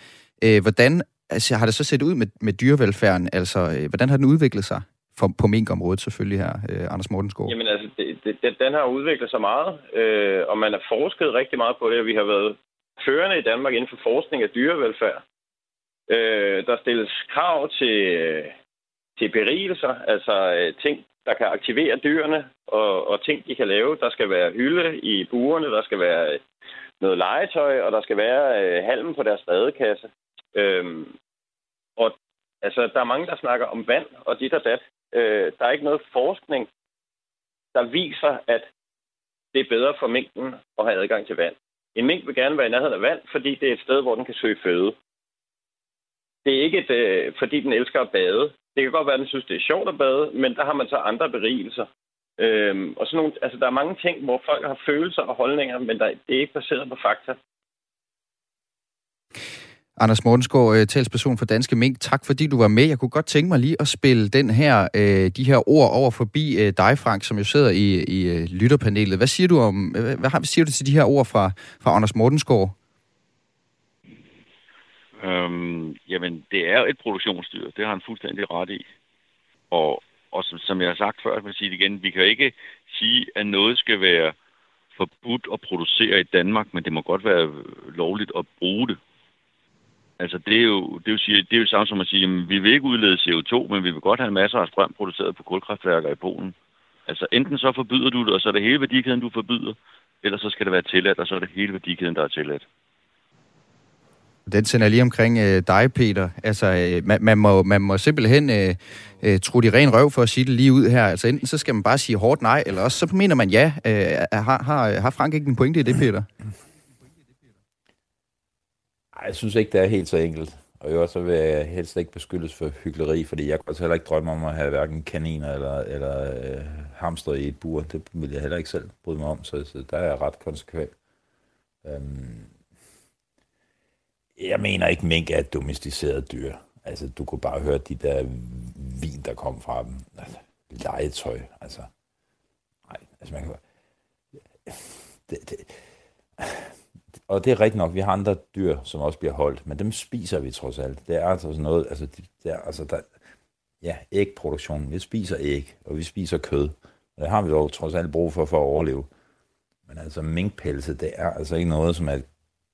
Øh, hvordan altså, har det så set ud med, med dyrevelfærden? Altså, øh, hvordan har den udviklet sig? For, på minkområdet selvfølgelig her, øh, Anders Mortensgaard. Jamen altså, det, det, den har udviklet sig meget, øh, og man har forsket rigtig meget på det, og vi har været førende i Danmark inden for forskning af dyrevelfærd. Øh, der stilles krav til, øh, til berigelser, altså øh, ting, der kan aktivere dyrene, og, og ting, de kan lave. Der skal være hylde i burene, der skal være øh, noget legetøj, og der skal være øh, halmen på deres redekasse. Øhm, og altså, der er mange, der snakker om vand og dit og dat. Øh, der er ikke noget forskning, der viser, at det er bedre for mængden at have adgang til vand. En mink vil gerne være i nærheden af vand, fordi det er et sted, hvor den kan søge føde. Det er ikke, et, øh, fordi den elsker at bade. Det kan godt være, at den synes, det er sjovt at bade, men der har man så andre berigelser. Øhm, og sådan nogle, altså, der er mange ting, hvor folk har følelser og holdninger, men der, det er ikke baseret på fakta. Anders Mortensgaard, øh, talsperson for Danske Mink, tak fordi du var med. Jeg kunne godt tænke mig lige at spille den her, øh, de her ord over forbi øh, dig, Frank, som jo sidder i, i øh, lytterpanelet. Hvad siger du om, øh, hvad, hvad siger du til de her ord fra, fra Anders Mortensgaard? Øhm, jamen, det er et produktionsdyr. Det har han fuldstændig ret i. Og, og som, som jeg har sagt før, jeg vil sige det igen, vi kan ikke sige, at noget skal være forbudt at producere i Danmark, men det må godt være lovligt at bruge det. Altså, det er jo, det er jo, det er jo samme som at sige, at vi vil ikke udlede CO2, men vi vil godt have masser af strøm produceret på kulkraftværker i Polen. Altså, enten så forbyder du det, og så er det hele værdikæden, du forbyder, eller så skal det være tilladt, og så er det hele værdikæden, der er tilladt. Den sender lige omkring øh, dig, Peter. Altså, øh, man, man, må, man må simpelthen øh, øh, tro de ren røv for at sige det lige ud her. Altså, enten så skal man bare sige hårdt nej, eller også så mener man ja. Øh, har, har, har Frank ikke en pointe i det, Peter? Nej, jeg synes ikke, det er helt så enkelt. Og jo så vil jeg helst ikke beskyldes for hyggeleri, fordi jeg kan også heller ikke drømme om at have hverken kaniner eller, eller øh, hamster i et bur. Det vil jeg heller ikke selv bryde mig om, så, så der er jeg ret konsekvent. Øhm, jeg mener ikke, mink er et domesticeret dyr. Altså, du kunne bare høre de der vin, der kom fra dem. Altså, legetøj, altså. Nej, altså man kan... Det, det, og det er rigtigt nok, vi har andre dyr, som også bliver holdt, men dem spiser vi trods alt. Det er altså sådan noget, altså, det er, altså der, ja, ægproduktion. Vi spiser æg, og vi spiser kød. Og det har vi dog trods alt brug for, for at overleve. Men altså minkpelse, det er altså ikke noget, som er et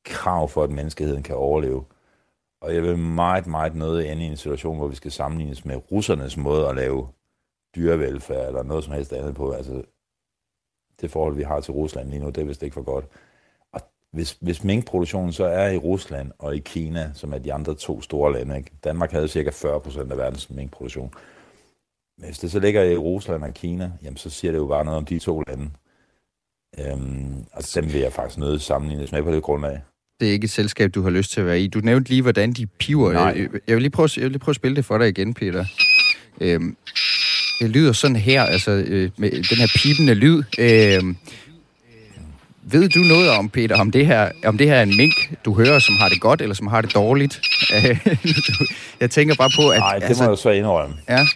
krav for, at menneskeheden kan overleve. Og jeg vil meget, meget noget ende i en situation, hvor vi skal sammenlignes med russernes måde at lave dyrevelfærd eller noget som helst andet på. Altså, det forhold, vi har til Rusland lige nu, det er vist ikke for godt Og hvis, hvis minkproduktionen så er i Rusland og i Kina, som er de andre to store lande, ikke? Danmark havde cirka 40 procent af verdens minkproduktion. Men hvis det så ligger i Rusland og Kina, jamen så siger det jo bare noget om de to lande. Øhm, og dem vil jeg faktisk nødt sammenlignes med på det grundlag. Det er ikke et selskab, du har lyst til at være i. Du nævnte lige, hvordan de piver. Nej. Jeg, vil lige prøve, jeg vil lige prøve at spille det for dig igen, Peter. Øhm, det lyder sådan her, altså øh, med den her pipende lyd. Øh, ved du noget om, Peter, om det, her, om det her er en mink, du hører, som har det godt, eller som har det dårligt? [LAUGHS] jeg tænker bare på, at... Nej, det altså, må jeg så indrømme. Ja.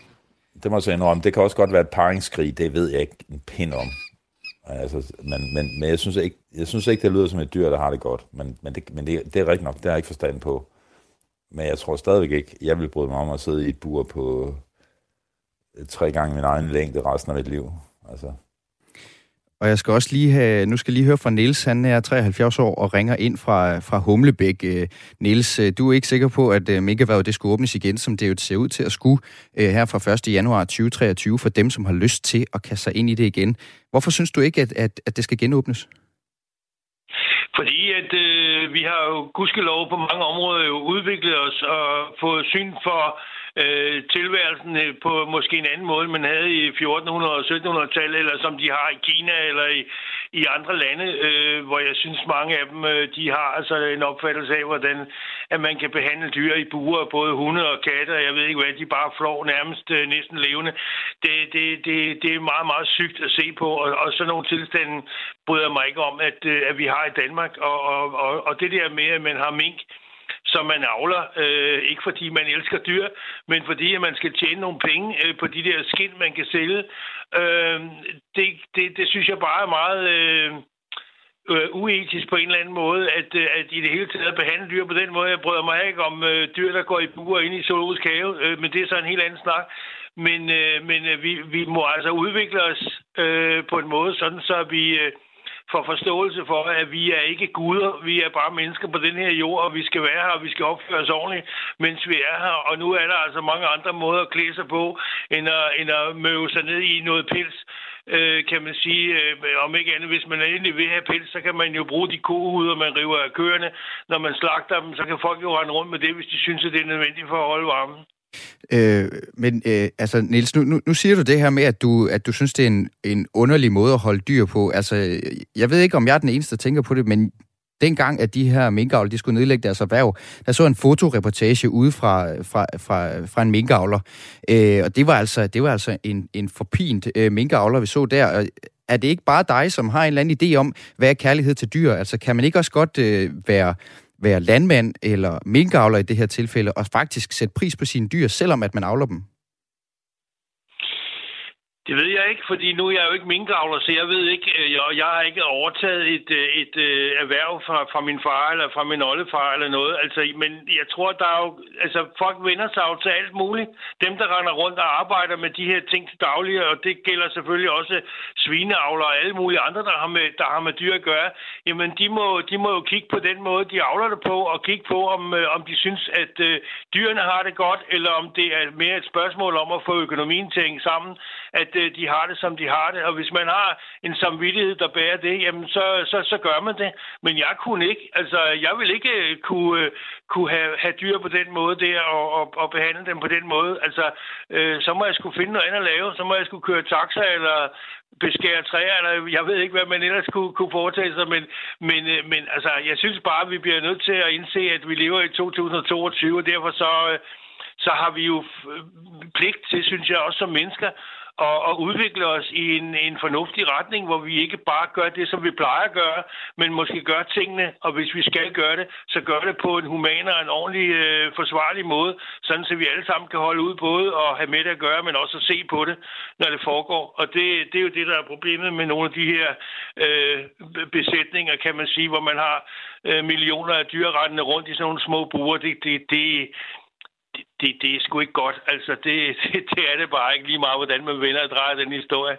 Det må jeg så indrømme. Det kan også godt være et paringskrig, det ved jeg ikke en pind om. Altså, men, men, men jeg, synes ikke, jeg synes ikke, det lyder som et dyr, der har det godt. Men, men, det, men det, det er rigtigt nok, det har jeg ikke forstand på. Men jeg tror stadigvæk ikke, jeg vil bryde mig om at sidde i et bur på øh, tre gange min egen længde resten af mit liv. Altså, og jeg skal også lige have, nu skal jeg lige høre fra Niels, han er 73 år og ringer ind fra, fra Humlebæk. Øh, Niels, øh, du er ikke sikker på, at øh, Megaværet det skulle åbnes igen, som det jo ser ud til at skulle her fra 1. januar 2023 for dem, som har lyst til at kaste sig ind i det igen. Hvorfor synes du ikke, at, at, at det skal genåbnes? Fordi at øh, vi har jo gudskelov på mange områder jo udviklet os og fået syn for øh, tilværelsen øh, på måske en anden måde, man havde i 1400- og 1700-tallet, eller som de har i Kina eller i, i andre lande, øh, hvor jeg synes, mange af dem øh, de har altså en opfattelse af, hvordan at man kan behandle dyr i buer, både hunde og katte, og jeg ved ikke hvad, de bare flår nærmest øh, næsten levende. Det, det, det, det er meget, meget sygt at se på, og, og sådan nogle tilstande bryder mig ikke om, at, øh, at vi har i Danmark, og, og, og, og det der med, at man har mink, som man avler. Øh, ikke fordi man elsker dyr, men fordi at man skal tjene nogle penge øh, på de der skind, man kan sælge. Øh, det, det, det synes jeg bare er meget... Øh, øh, uetisk på en eller anden måde, at, øh, at i det hele taget behandle dyr på den måde. Jeg bryder mig ikke om øh, dyr, der går i buer ind i zoologisk have, øh, men det er så en helt anden snak. Men, øh, men øh, vi, vi må altså udvikle os øh, på en måde, sådan så vi... Øh, for forståelse for, at vi er ikke guder, vi er bare mennesker på den her jord, og vi skal være her, og vi skal opføre os ordentligt, mens vi er her. Og nu er der altså mange andre måder at klæde sig på, end at, end at møve sig ned i noget pels øh, kan man sige, øh, om ikke andet, hvis man endelig vil have pels, så kan man jo bruge de kohuder, man river af køerne. Når man slagter dem, så kan folk jo rende rundt med det, hvis de synes, at det er nødvendigt for at holde varmen. Øh, men øh, altså, Niels, nu, nu, nu siger du det her med, at du, at du synes, det er en, en underlig måde at holde dyr på. Altså, jeg ved ikke, om jeg er den eneste, der tænker på det, men dengang, at de her minkavler, de skulle nedlægge deres erhverv, der så en fotoreportage ude fra, fra, fra, fra en minkavler. Øh, og det var altså, det var altså en, en forpint øh, minkavler, vi så der. Er det ikke bare dig, som har en eller anden idé om, hvad er kærlighed til dyr? Altså, kan man ikke også godt øh, være være landmand eller minkavler i det her tilfælde, og faktisk sætte pris på sine dyr, selvom at man avler dem? Det ved jeg ikke, fordi nu er jeg jo ikke minkavler, så jeg ved ikke, øh, jeg, jeg har ikke overtaget et, øh, et, et erhverv fra, fra min far eller fra min oldefar eller noget. Altså, men jeg tror, der er jo, altså folk vender sig jo til alt muligt. Dem, der render rundt og arbejder med de her ting til daglig, og det gælder selvfølgelig også svineavler og alle mulige andre, der har med, der har med dyr at gøre, jamen de må, de må jo kigge på den måde, de avler det på, og kigge på, om, om de synes, at øh, dyrene har det godt, eller om det er mere et spørgsmål om at få økonomien til at hænge sammen, at øh, de har det, som de har det. Og hvis man har en samvittighed, der bærer det, jamen så, så, så gør man det. Men jeg kunne ikke. Altså, jeg vil ikke øh, kunne, øh, kunne have, have dyr på den måde der, og, og, og behandle dem på den måde. Altså, øh, så må jeg skulle finde noget andet at lave. Så må jeg skulle køre taxa, eller beskære træer, eller jeg ved ikke, hvad man ellers kunne, kunne foretage sig, men, men, øh, men altså, jeg synes bare, at vi bliver nødt til at indse, at vi lever i 2022, og derfor så, øh, så har vi jo pligt til, synes jeg, også som mennesker, og, og udvikle os i en, en fornuftig retning, hvor vi ikke bare gør det, som vi plejer at gøre, men måske gør tingene, og hvis vi skal gøre det, så gør det på en human og en ordentlig øh, forsvarlig måde, sådan så vi alle sammen kan holde ud både og have med det at gøre, men også at se på det, når det foregår. Og det, det er jo det, der er problemet med nogle af de her øh, besætninger, kan man sige, hvor man har øh, millioner af dyr rundt i sådan nogle små buer. Det, det, det, det, det er sgu ikke godt. Altså, det, det, det er det bare ikke lige meget, hvordan man vender og drejer den historie.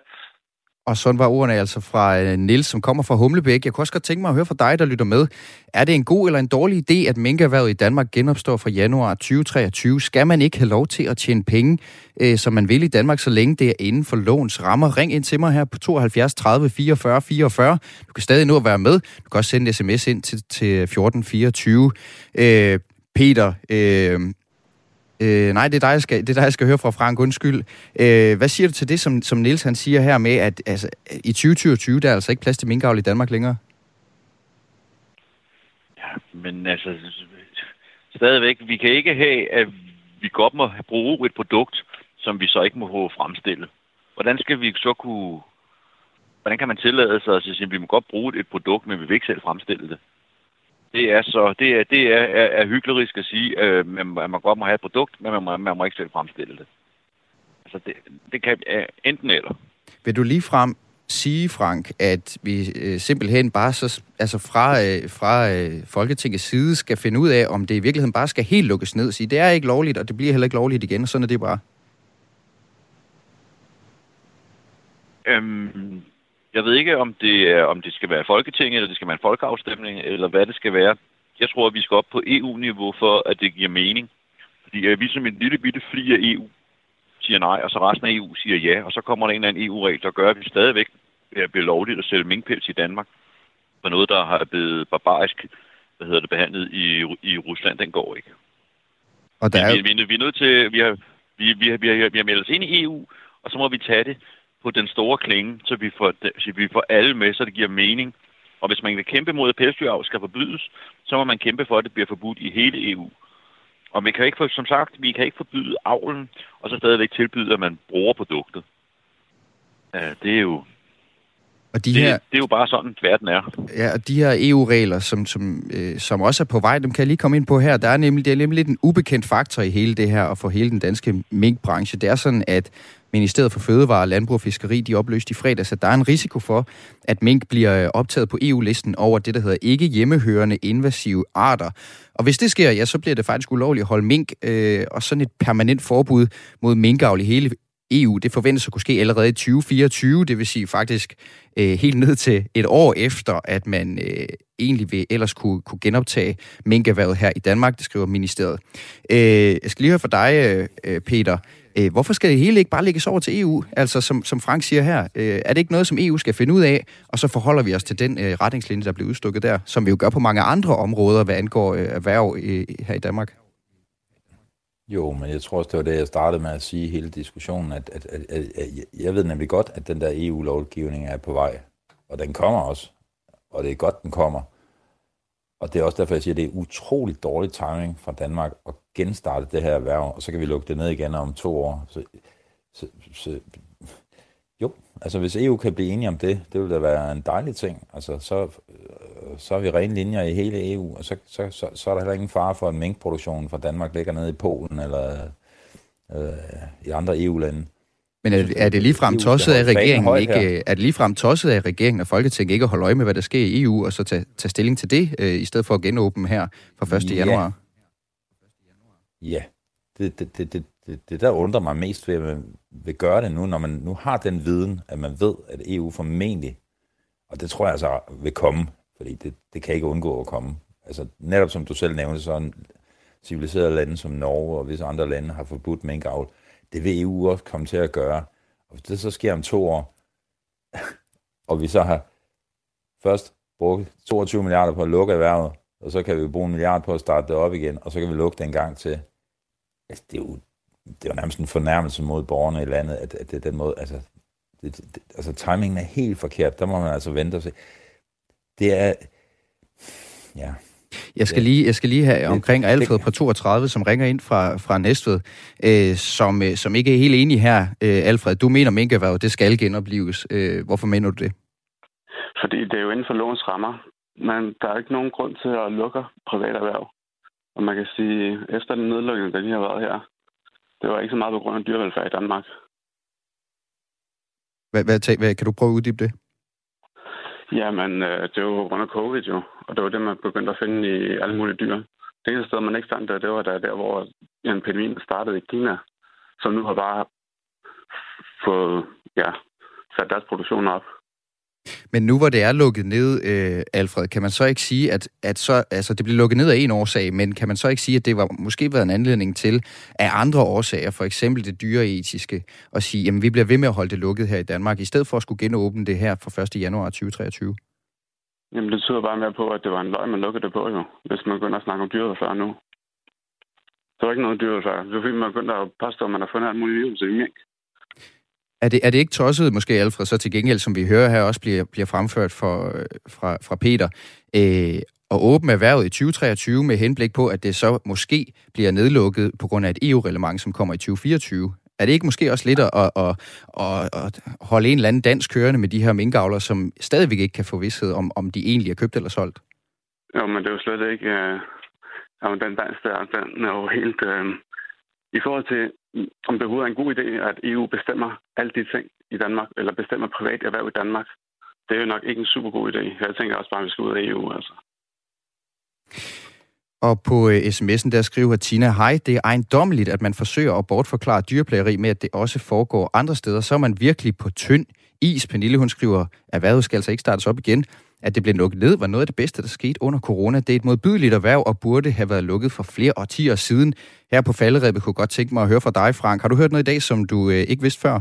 Og sådan var ordene altså fra øh, Nils, som kommer fra Humlebæk. Jeg kunne også godt tænke mig at høre fra dig, der lytter med. Er det en god eller en dårlig idé, at minkerhvervet i Danmark genopstår fra januar 2023? Skal man ikke have lov til at tjene penge, øh, som man vil i Danmark, så længe det er inden for lovens rammer? Ring ind til mig her på 72 30 44 44. Du kan stadig nå at være med. Du kan også sende en sms ind til, til 1424. Øh, Peter, øh, Øh, nej, det er, dig, jeg skal, det er dig, jeg skal høre fra Frank. Undskyld. Øh, hvad siger du til det, som, som Niels han siger her med, at altså, i 2020 der er altså ikke plads til minkavl i Danmark længere? Ja, men altså, stadigvæk, vi kan ikke have, at vi godt må bruge et produkt, som vi så ikke må fremstille. Hvordan skal vi så kunne... Hvordan kan man tillade sig at sige, at vi må godt bruge et produkt, men vi vil ikke selv fremstille det? Det er så det er, det er, er, er hyklerisk at sige, øh, at man godt må have et produkt, men man må, man må ikke selv fremstille det. Altså det, det kan enten eller. Vil du lige frem sige, Frank, at vi øh, simpelthen bare så, altså fra, øh, fra øh, Folketingets side skal finde ud af, om det i virkeligheden bare skal helt lukkes ned. Sige, det er ikke lovligt, og det bliver heller ikke lovligt igen, og sådan er det bare. Øhm, Jeg ved ikke, om det, er, om det skal være Folketinget, eller det skal være en folkeafstemning, eller hvad det skal være. Jeg tror, at vi skal op på EU-niveau for, at det giver mening. Fordi er vi som en lille bitte fri af EU siger nej, og så resten af EU siger ja, og så kommer der en eller anden EU-regel, der gør, at vi stadigvæk bliver lovligt at sælge minkpels i Danmark for noget, der har blevet barbarisk hvad hedder det, behandlet i, i Rusland, den går ikke. Og der er... vi, vi, vi, er nødt til, vi har, vi, vi, vi, har, vi har meldt os ind i EU, og så må vi tage det på den store klinge, så vi får, så vi får alle med, så det giver mening. Og hvis man vil kæmpe mod, at pelsdyravl skal forbydes, så må man kæmpe for, at det bliver forbudt i hele EU. Og vi kan ikke, som sagt, vi kan ikke forbyde avlen, og så stadigvæk tilbyde, at man bruger produktet. Det er jo, og de det, her, det er jo bare sådan, verden er. Ja, og de her EU-regler, som, som, øh, som også er på vej, dem kan jeg lige komme ind på her. Der er nemlig, det er nemlig lidt en ubekendt faktor i hele det her, og for hele den danske minkbranche. Det er sådan, at Ministeriet for Fødevare, Landbrug og Fiskeri, de opløste i fredags, at der er en risiko for, at mink bliver øh, optaget på EU-listen over det, der hedder ikke hjemmehørende invasive arter. Og hvis det sker, ja, så bliver det faktisk ulovligt at holde mink, øh, og sådan et permanent forbud mod minkavl i hele EU, det forventes at kunne ske allerede i 2024, det vil sige faktisk øh, helt ned til et år efter, at man øh, egentlig vil ellers kunne, kunne genoptage minkerhvervet her i Danmark, det skriver ministeriet. Øh, jeg skal lige høre fra dig, øh, Peter. Øh, hvorfor skal det hele ikke bare lægges over til EU? Altså, som, som Frank siger her, øh, er det ikke noget, som EU skal finde ud af, og så forholder vi os til den øh, retningslinje, der bliver udstukket der, som vi jo gør på mange andre områder, hvad angår øh, erhverv øh, her i Danmark? Jo, men jeg tror også, det var det, jeg startede med at sige i hele diskussionen, at, at, at, at, at jeg ved nemlig godt, at den der EU-lovgivning er på vej, og den kommer også, og det er godt, den kommer. Og det er også derfor, jeg siger, at det er utroligt dårlig timing fra Danmark at genstarte det her erhverv, og så kan vi lukke det ned igen om to år. Så, så, så, jo, altså hvis EU kan blive enige om det, det vil da være en dejlig ting. Altså så, så har vi rene linjer i hele EU, og så, så, så, så er der heller ingen fare for, at minkproduktionen fra Danmark ligger nede i Polen eller øh, i andre EU-lande. Men er, er det ligefrem tosset af regeringen ikke, er det ligefrem tosset af regeringen og Folketinget ikke at holde øje med, hvad der sker i EU, og så tage, tage stilling til det, øh, i stedet for at genåbne her fra 1. Ja. januar? Ja, det, det, det, det, det, det der undrer mig mest ved, at man vil gøre det nu, når man nu har den viden, at man ved, at EU formentlig, og det tror jeg altså vil komme, fordi det, det kan ikke undgå at komme. Altså netop som du selv nævnte, så en civiliseret lande som Norge og visse andre lande har forbudt minkavl. Det vil EU også komme til at gøre. Og hvis det så sker om to år, [LAUGHS] og vi så har først brugt 22 milliarder på at lukke erhvervet, og så kan vi bruge en milliard på at starte det op igen, og så kan vi lukke det en gang til. Altså, det er jo, det er jo nærmest en fornærmelse mod borgerne i landet, at, at det er den måde, altså, det, det, altså timingen er helt forkert, der må man altså vente og se det er... Ja. Jeg skal, lige, jeg skal lige have omkring Alfred på 32, som ringer ind fra, fra Næstved, øh, som, øh, som ikke er helt enig her. Øh, Alfred, du mener minkerhvervet, det skal genoplives. Øh, hvorfor mener du det? Fordi det er jo inden for lovens rammer. Men der er ikke nogen grund til at lukke privat erhverv. Og man kan sige, efter den nedlukning, der lige har været her, det var ikke så meget på grund af dyrevelfærd i Danmark. Hvad, hvad, hvad, kan du prøve at uddybe det? Jamen, øh, det var jo grund af covid jo, og det var det, man begyndte at finde i alle mulige dyr. Det eneste sted, man ikke fandt det, det var der, der hvor epidemien startede i Kina, som nu har bare fået ja, sat deres produktion op. Men nu hvor det er lukket ned, øh, Alfred, kan man så ikke sige, at, at så, altså, det blev lukket ned af en årsag, men kan man så ikke sige, at det var måske været en anledning til af andre årsager, for eksempel det dyreetiske, at sige, at vi bliver ved med at holde det lukket her i Danmark, i stedet for at skulle genåbne det her fra 1. januar 2023? Jamen, det tyder bare mere på, at det var en løg, man lukkede det på, jo, hvis man begynder at snakke om dyreadfærd nu. Så var ikke noget dyreadfærd. Det var fordi, man begyndte at påstå, at man har fundet alt muligt virus i mink. Er det, er det ikke tosset, måske Alfred, så til gengæld, som vi hører her også bliver, bliver fremført for, øh, fra, fra Peter, øh, at åbne erhvervet i 2023 med henblik på, at det så måske bliver nedlukket på grund af et EU-relevant, som kommer i 2024? Er det ikke måske også lidt at, at, at, at, holde en eller anden dansk kørende med de her minkavler, som stadigvæk ikke kan få vidshed om, om de egentlig er købt eller solgt? Jo, men det er jo slet ikke... Uh, den dansk der, den er jo helt... Øh, I forhold til om det overhovedet er en god idé, at EU bestemmer alle de ting i Danmark, eller bestemmer privat erhverv i Danmark. Det er jo nok ikke en super god idé. Jeg tænker også bare, at vi skal ud af EU, altså. Og på øh, sms'en der skriver Tina, hej, det er ejendommeligt, at man forsøger at bortforklare dyreplageri med, at det også foregår andre steder. Så er man virkelig på tynd is. Pernille, hun skriver, at erhvervet skal altså ikke startes op igen. At det blev lukket ned, var noget af det bedste, der skete under corona. Det er et modbydeligt erhverv og burde have været lukket for flere årtier siden. Her på falderæbet kunne godt tænke mig at høre fra dig, Frank. Har du hørt noget i dag, som du øh, ikke vidste før?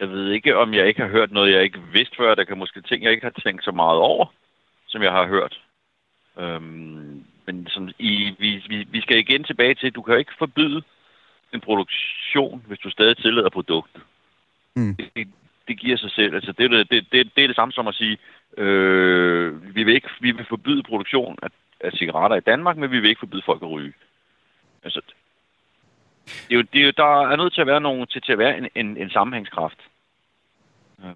Jeg ved ikke, om jeg ikke har hørt noget, jeg ikke vidste før. Der kan måske ting, jeg ikke har tænkt så meget over, som jeg har hørt. Øhm, men som i, vi, vi, vi skal igen tilbage til, at du kan ikke forbyde en produktion, hvis du stadig tillader produktet. Mm. Det, det giver sig selv. Altså, det, det, det, det, er det samme som at sige, øh, vi, vil ikke, vi vil forbyde produktion af, af cigaretter i Danmark, men vi vil ikke forbyde folk at ryge. Altså, det er jo, det er jo, der er nødt til at være nogen til, til at være en, en, en sammenhængskraft. Ja.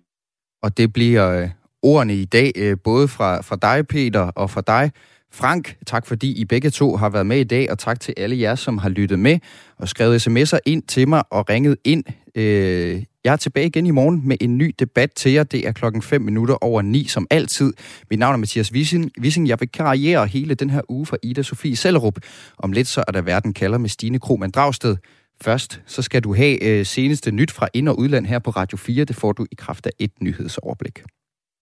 Og det bliver øh, ordene i dag, øh, både fra, fra dig, Peter, og fra dig, Frank. Tak fordi I begge to har været med i dag, og tak til alle jer, som har lyttet med og skrevet sms'er ind til mig og ringet ind. Øh, jeg er tilbage igen i morgen med en ny debat til jer. Det er klokken 5 minutter over 9 som altid. Mit navn er Mathias Wissing. Wissing. Jeg vil karriere hele den her uge for Ida Sofie Sellerup. Om lidt så er der Verden kalder med Stine Krohmann Dragsted. Først så skal du have øh, seneste nyt fra ind- og udland her på Radio 4. Det får du i kraft af et nyhedsoverblik.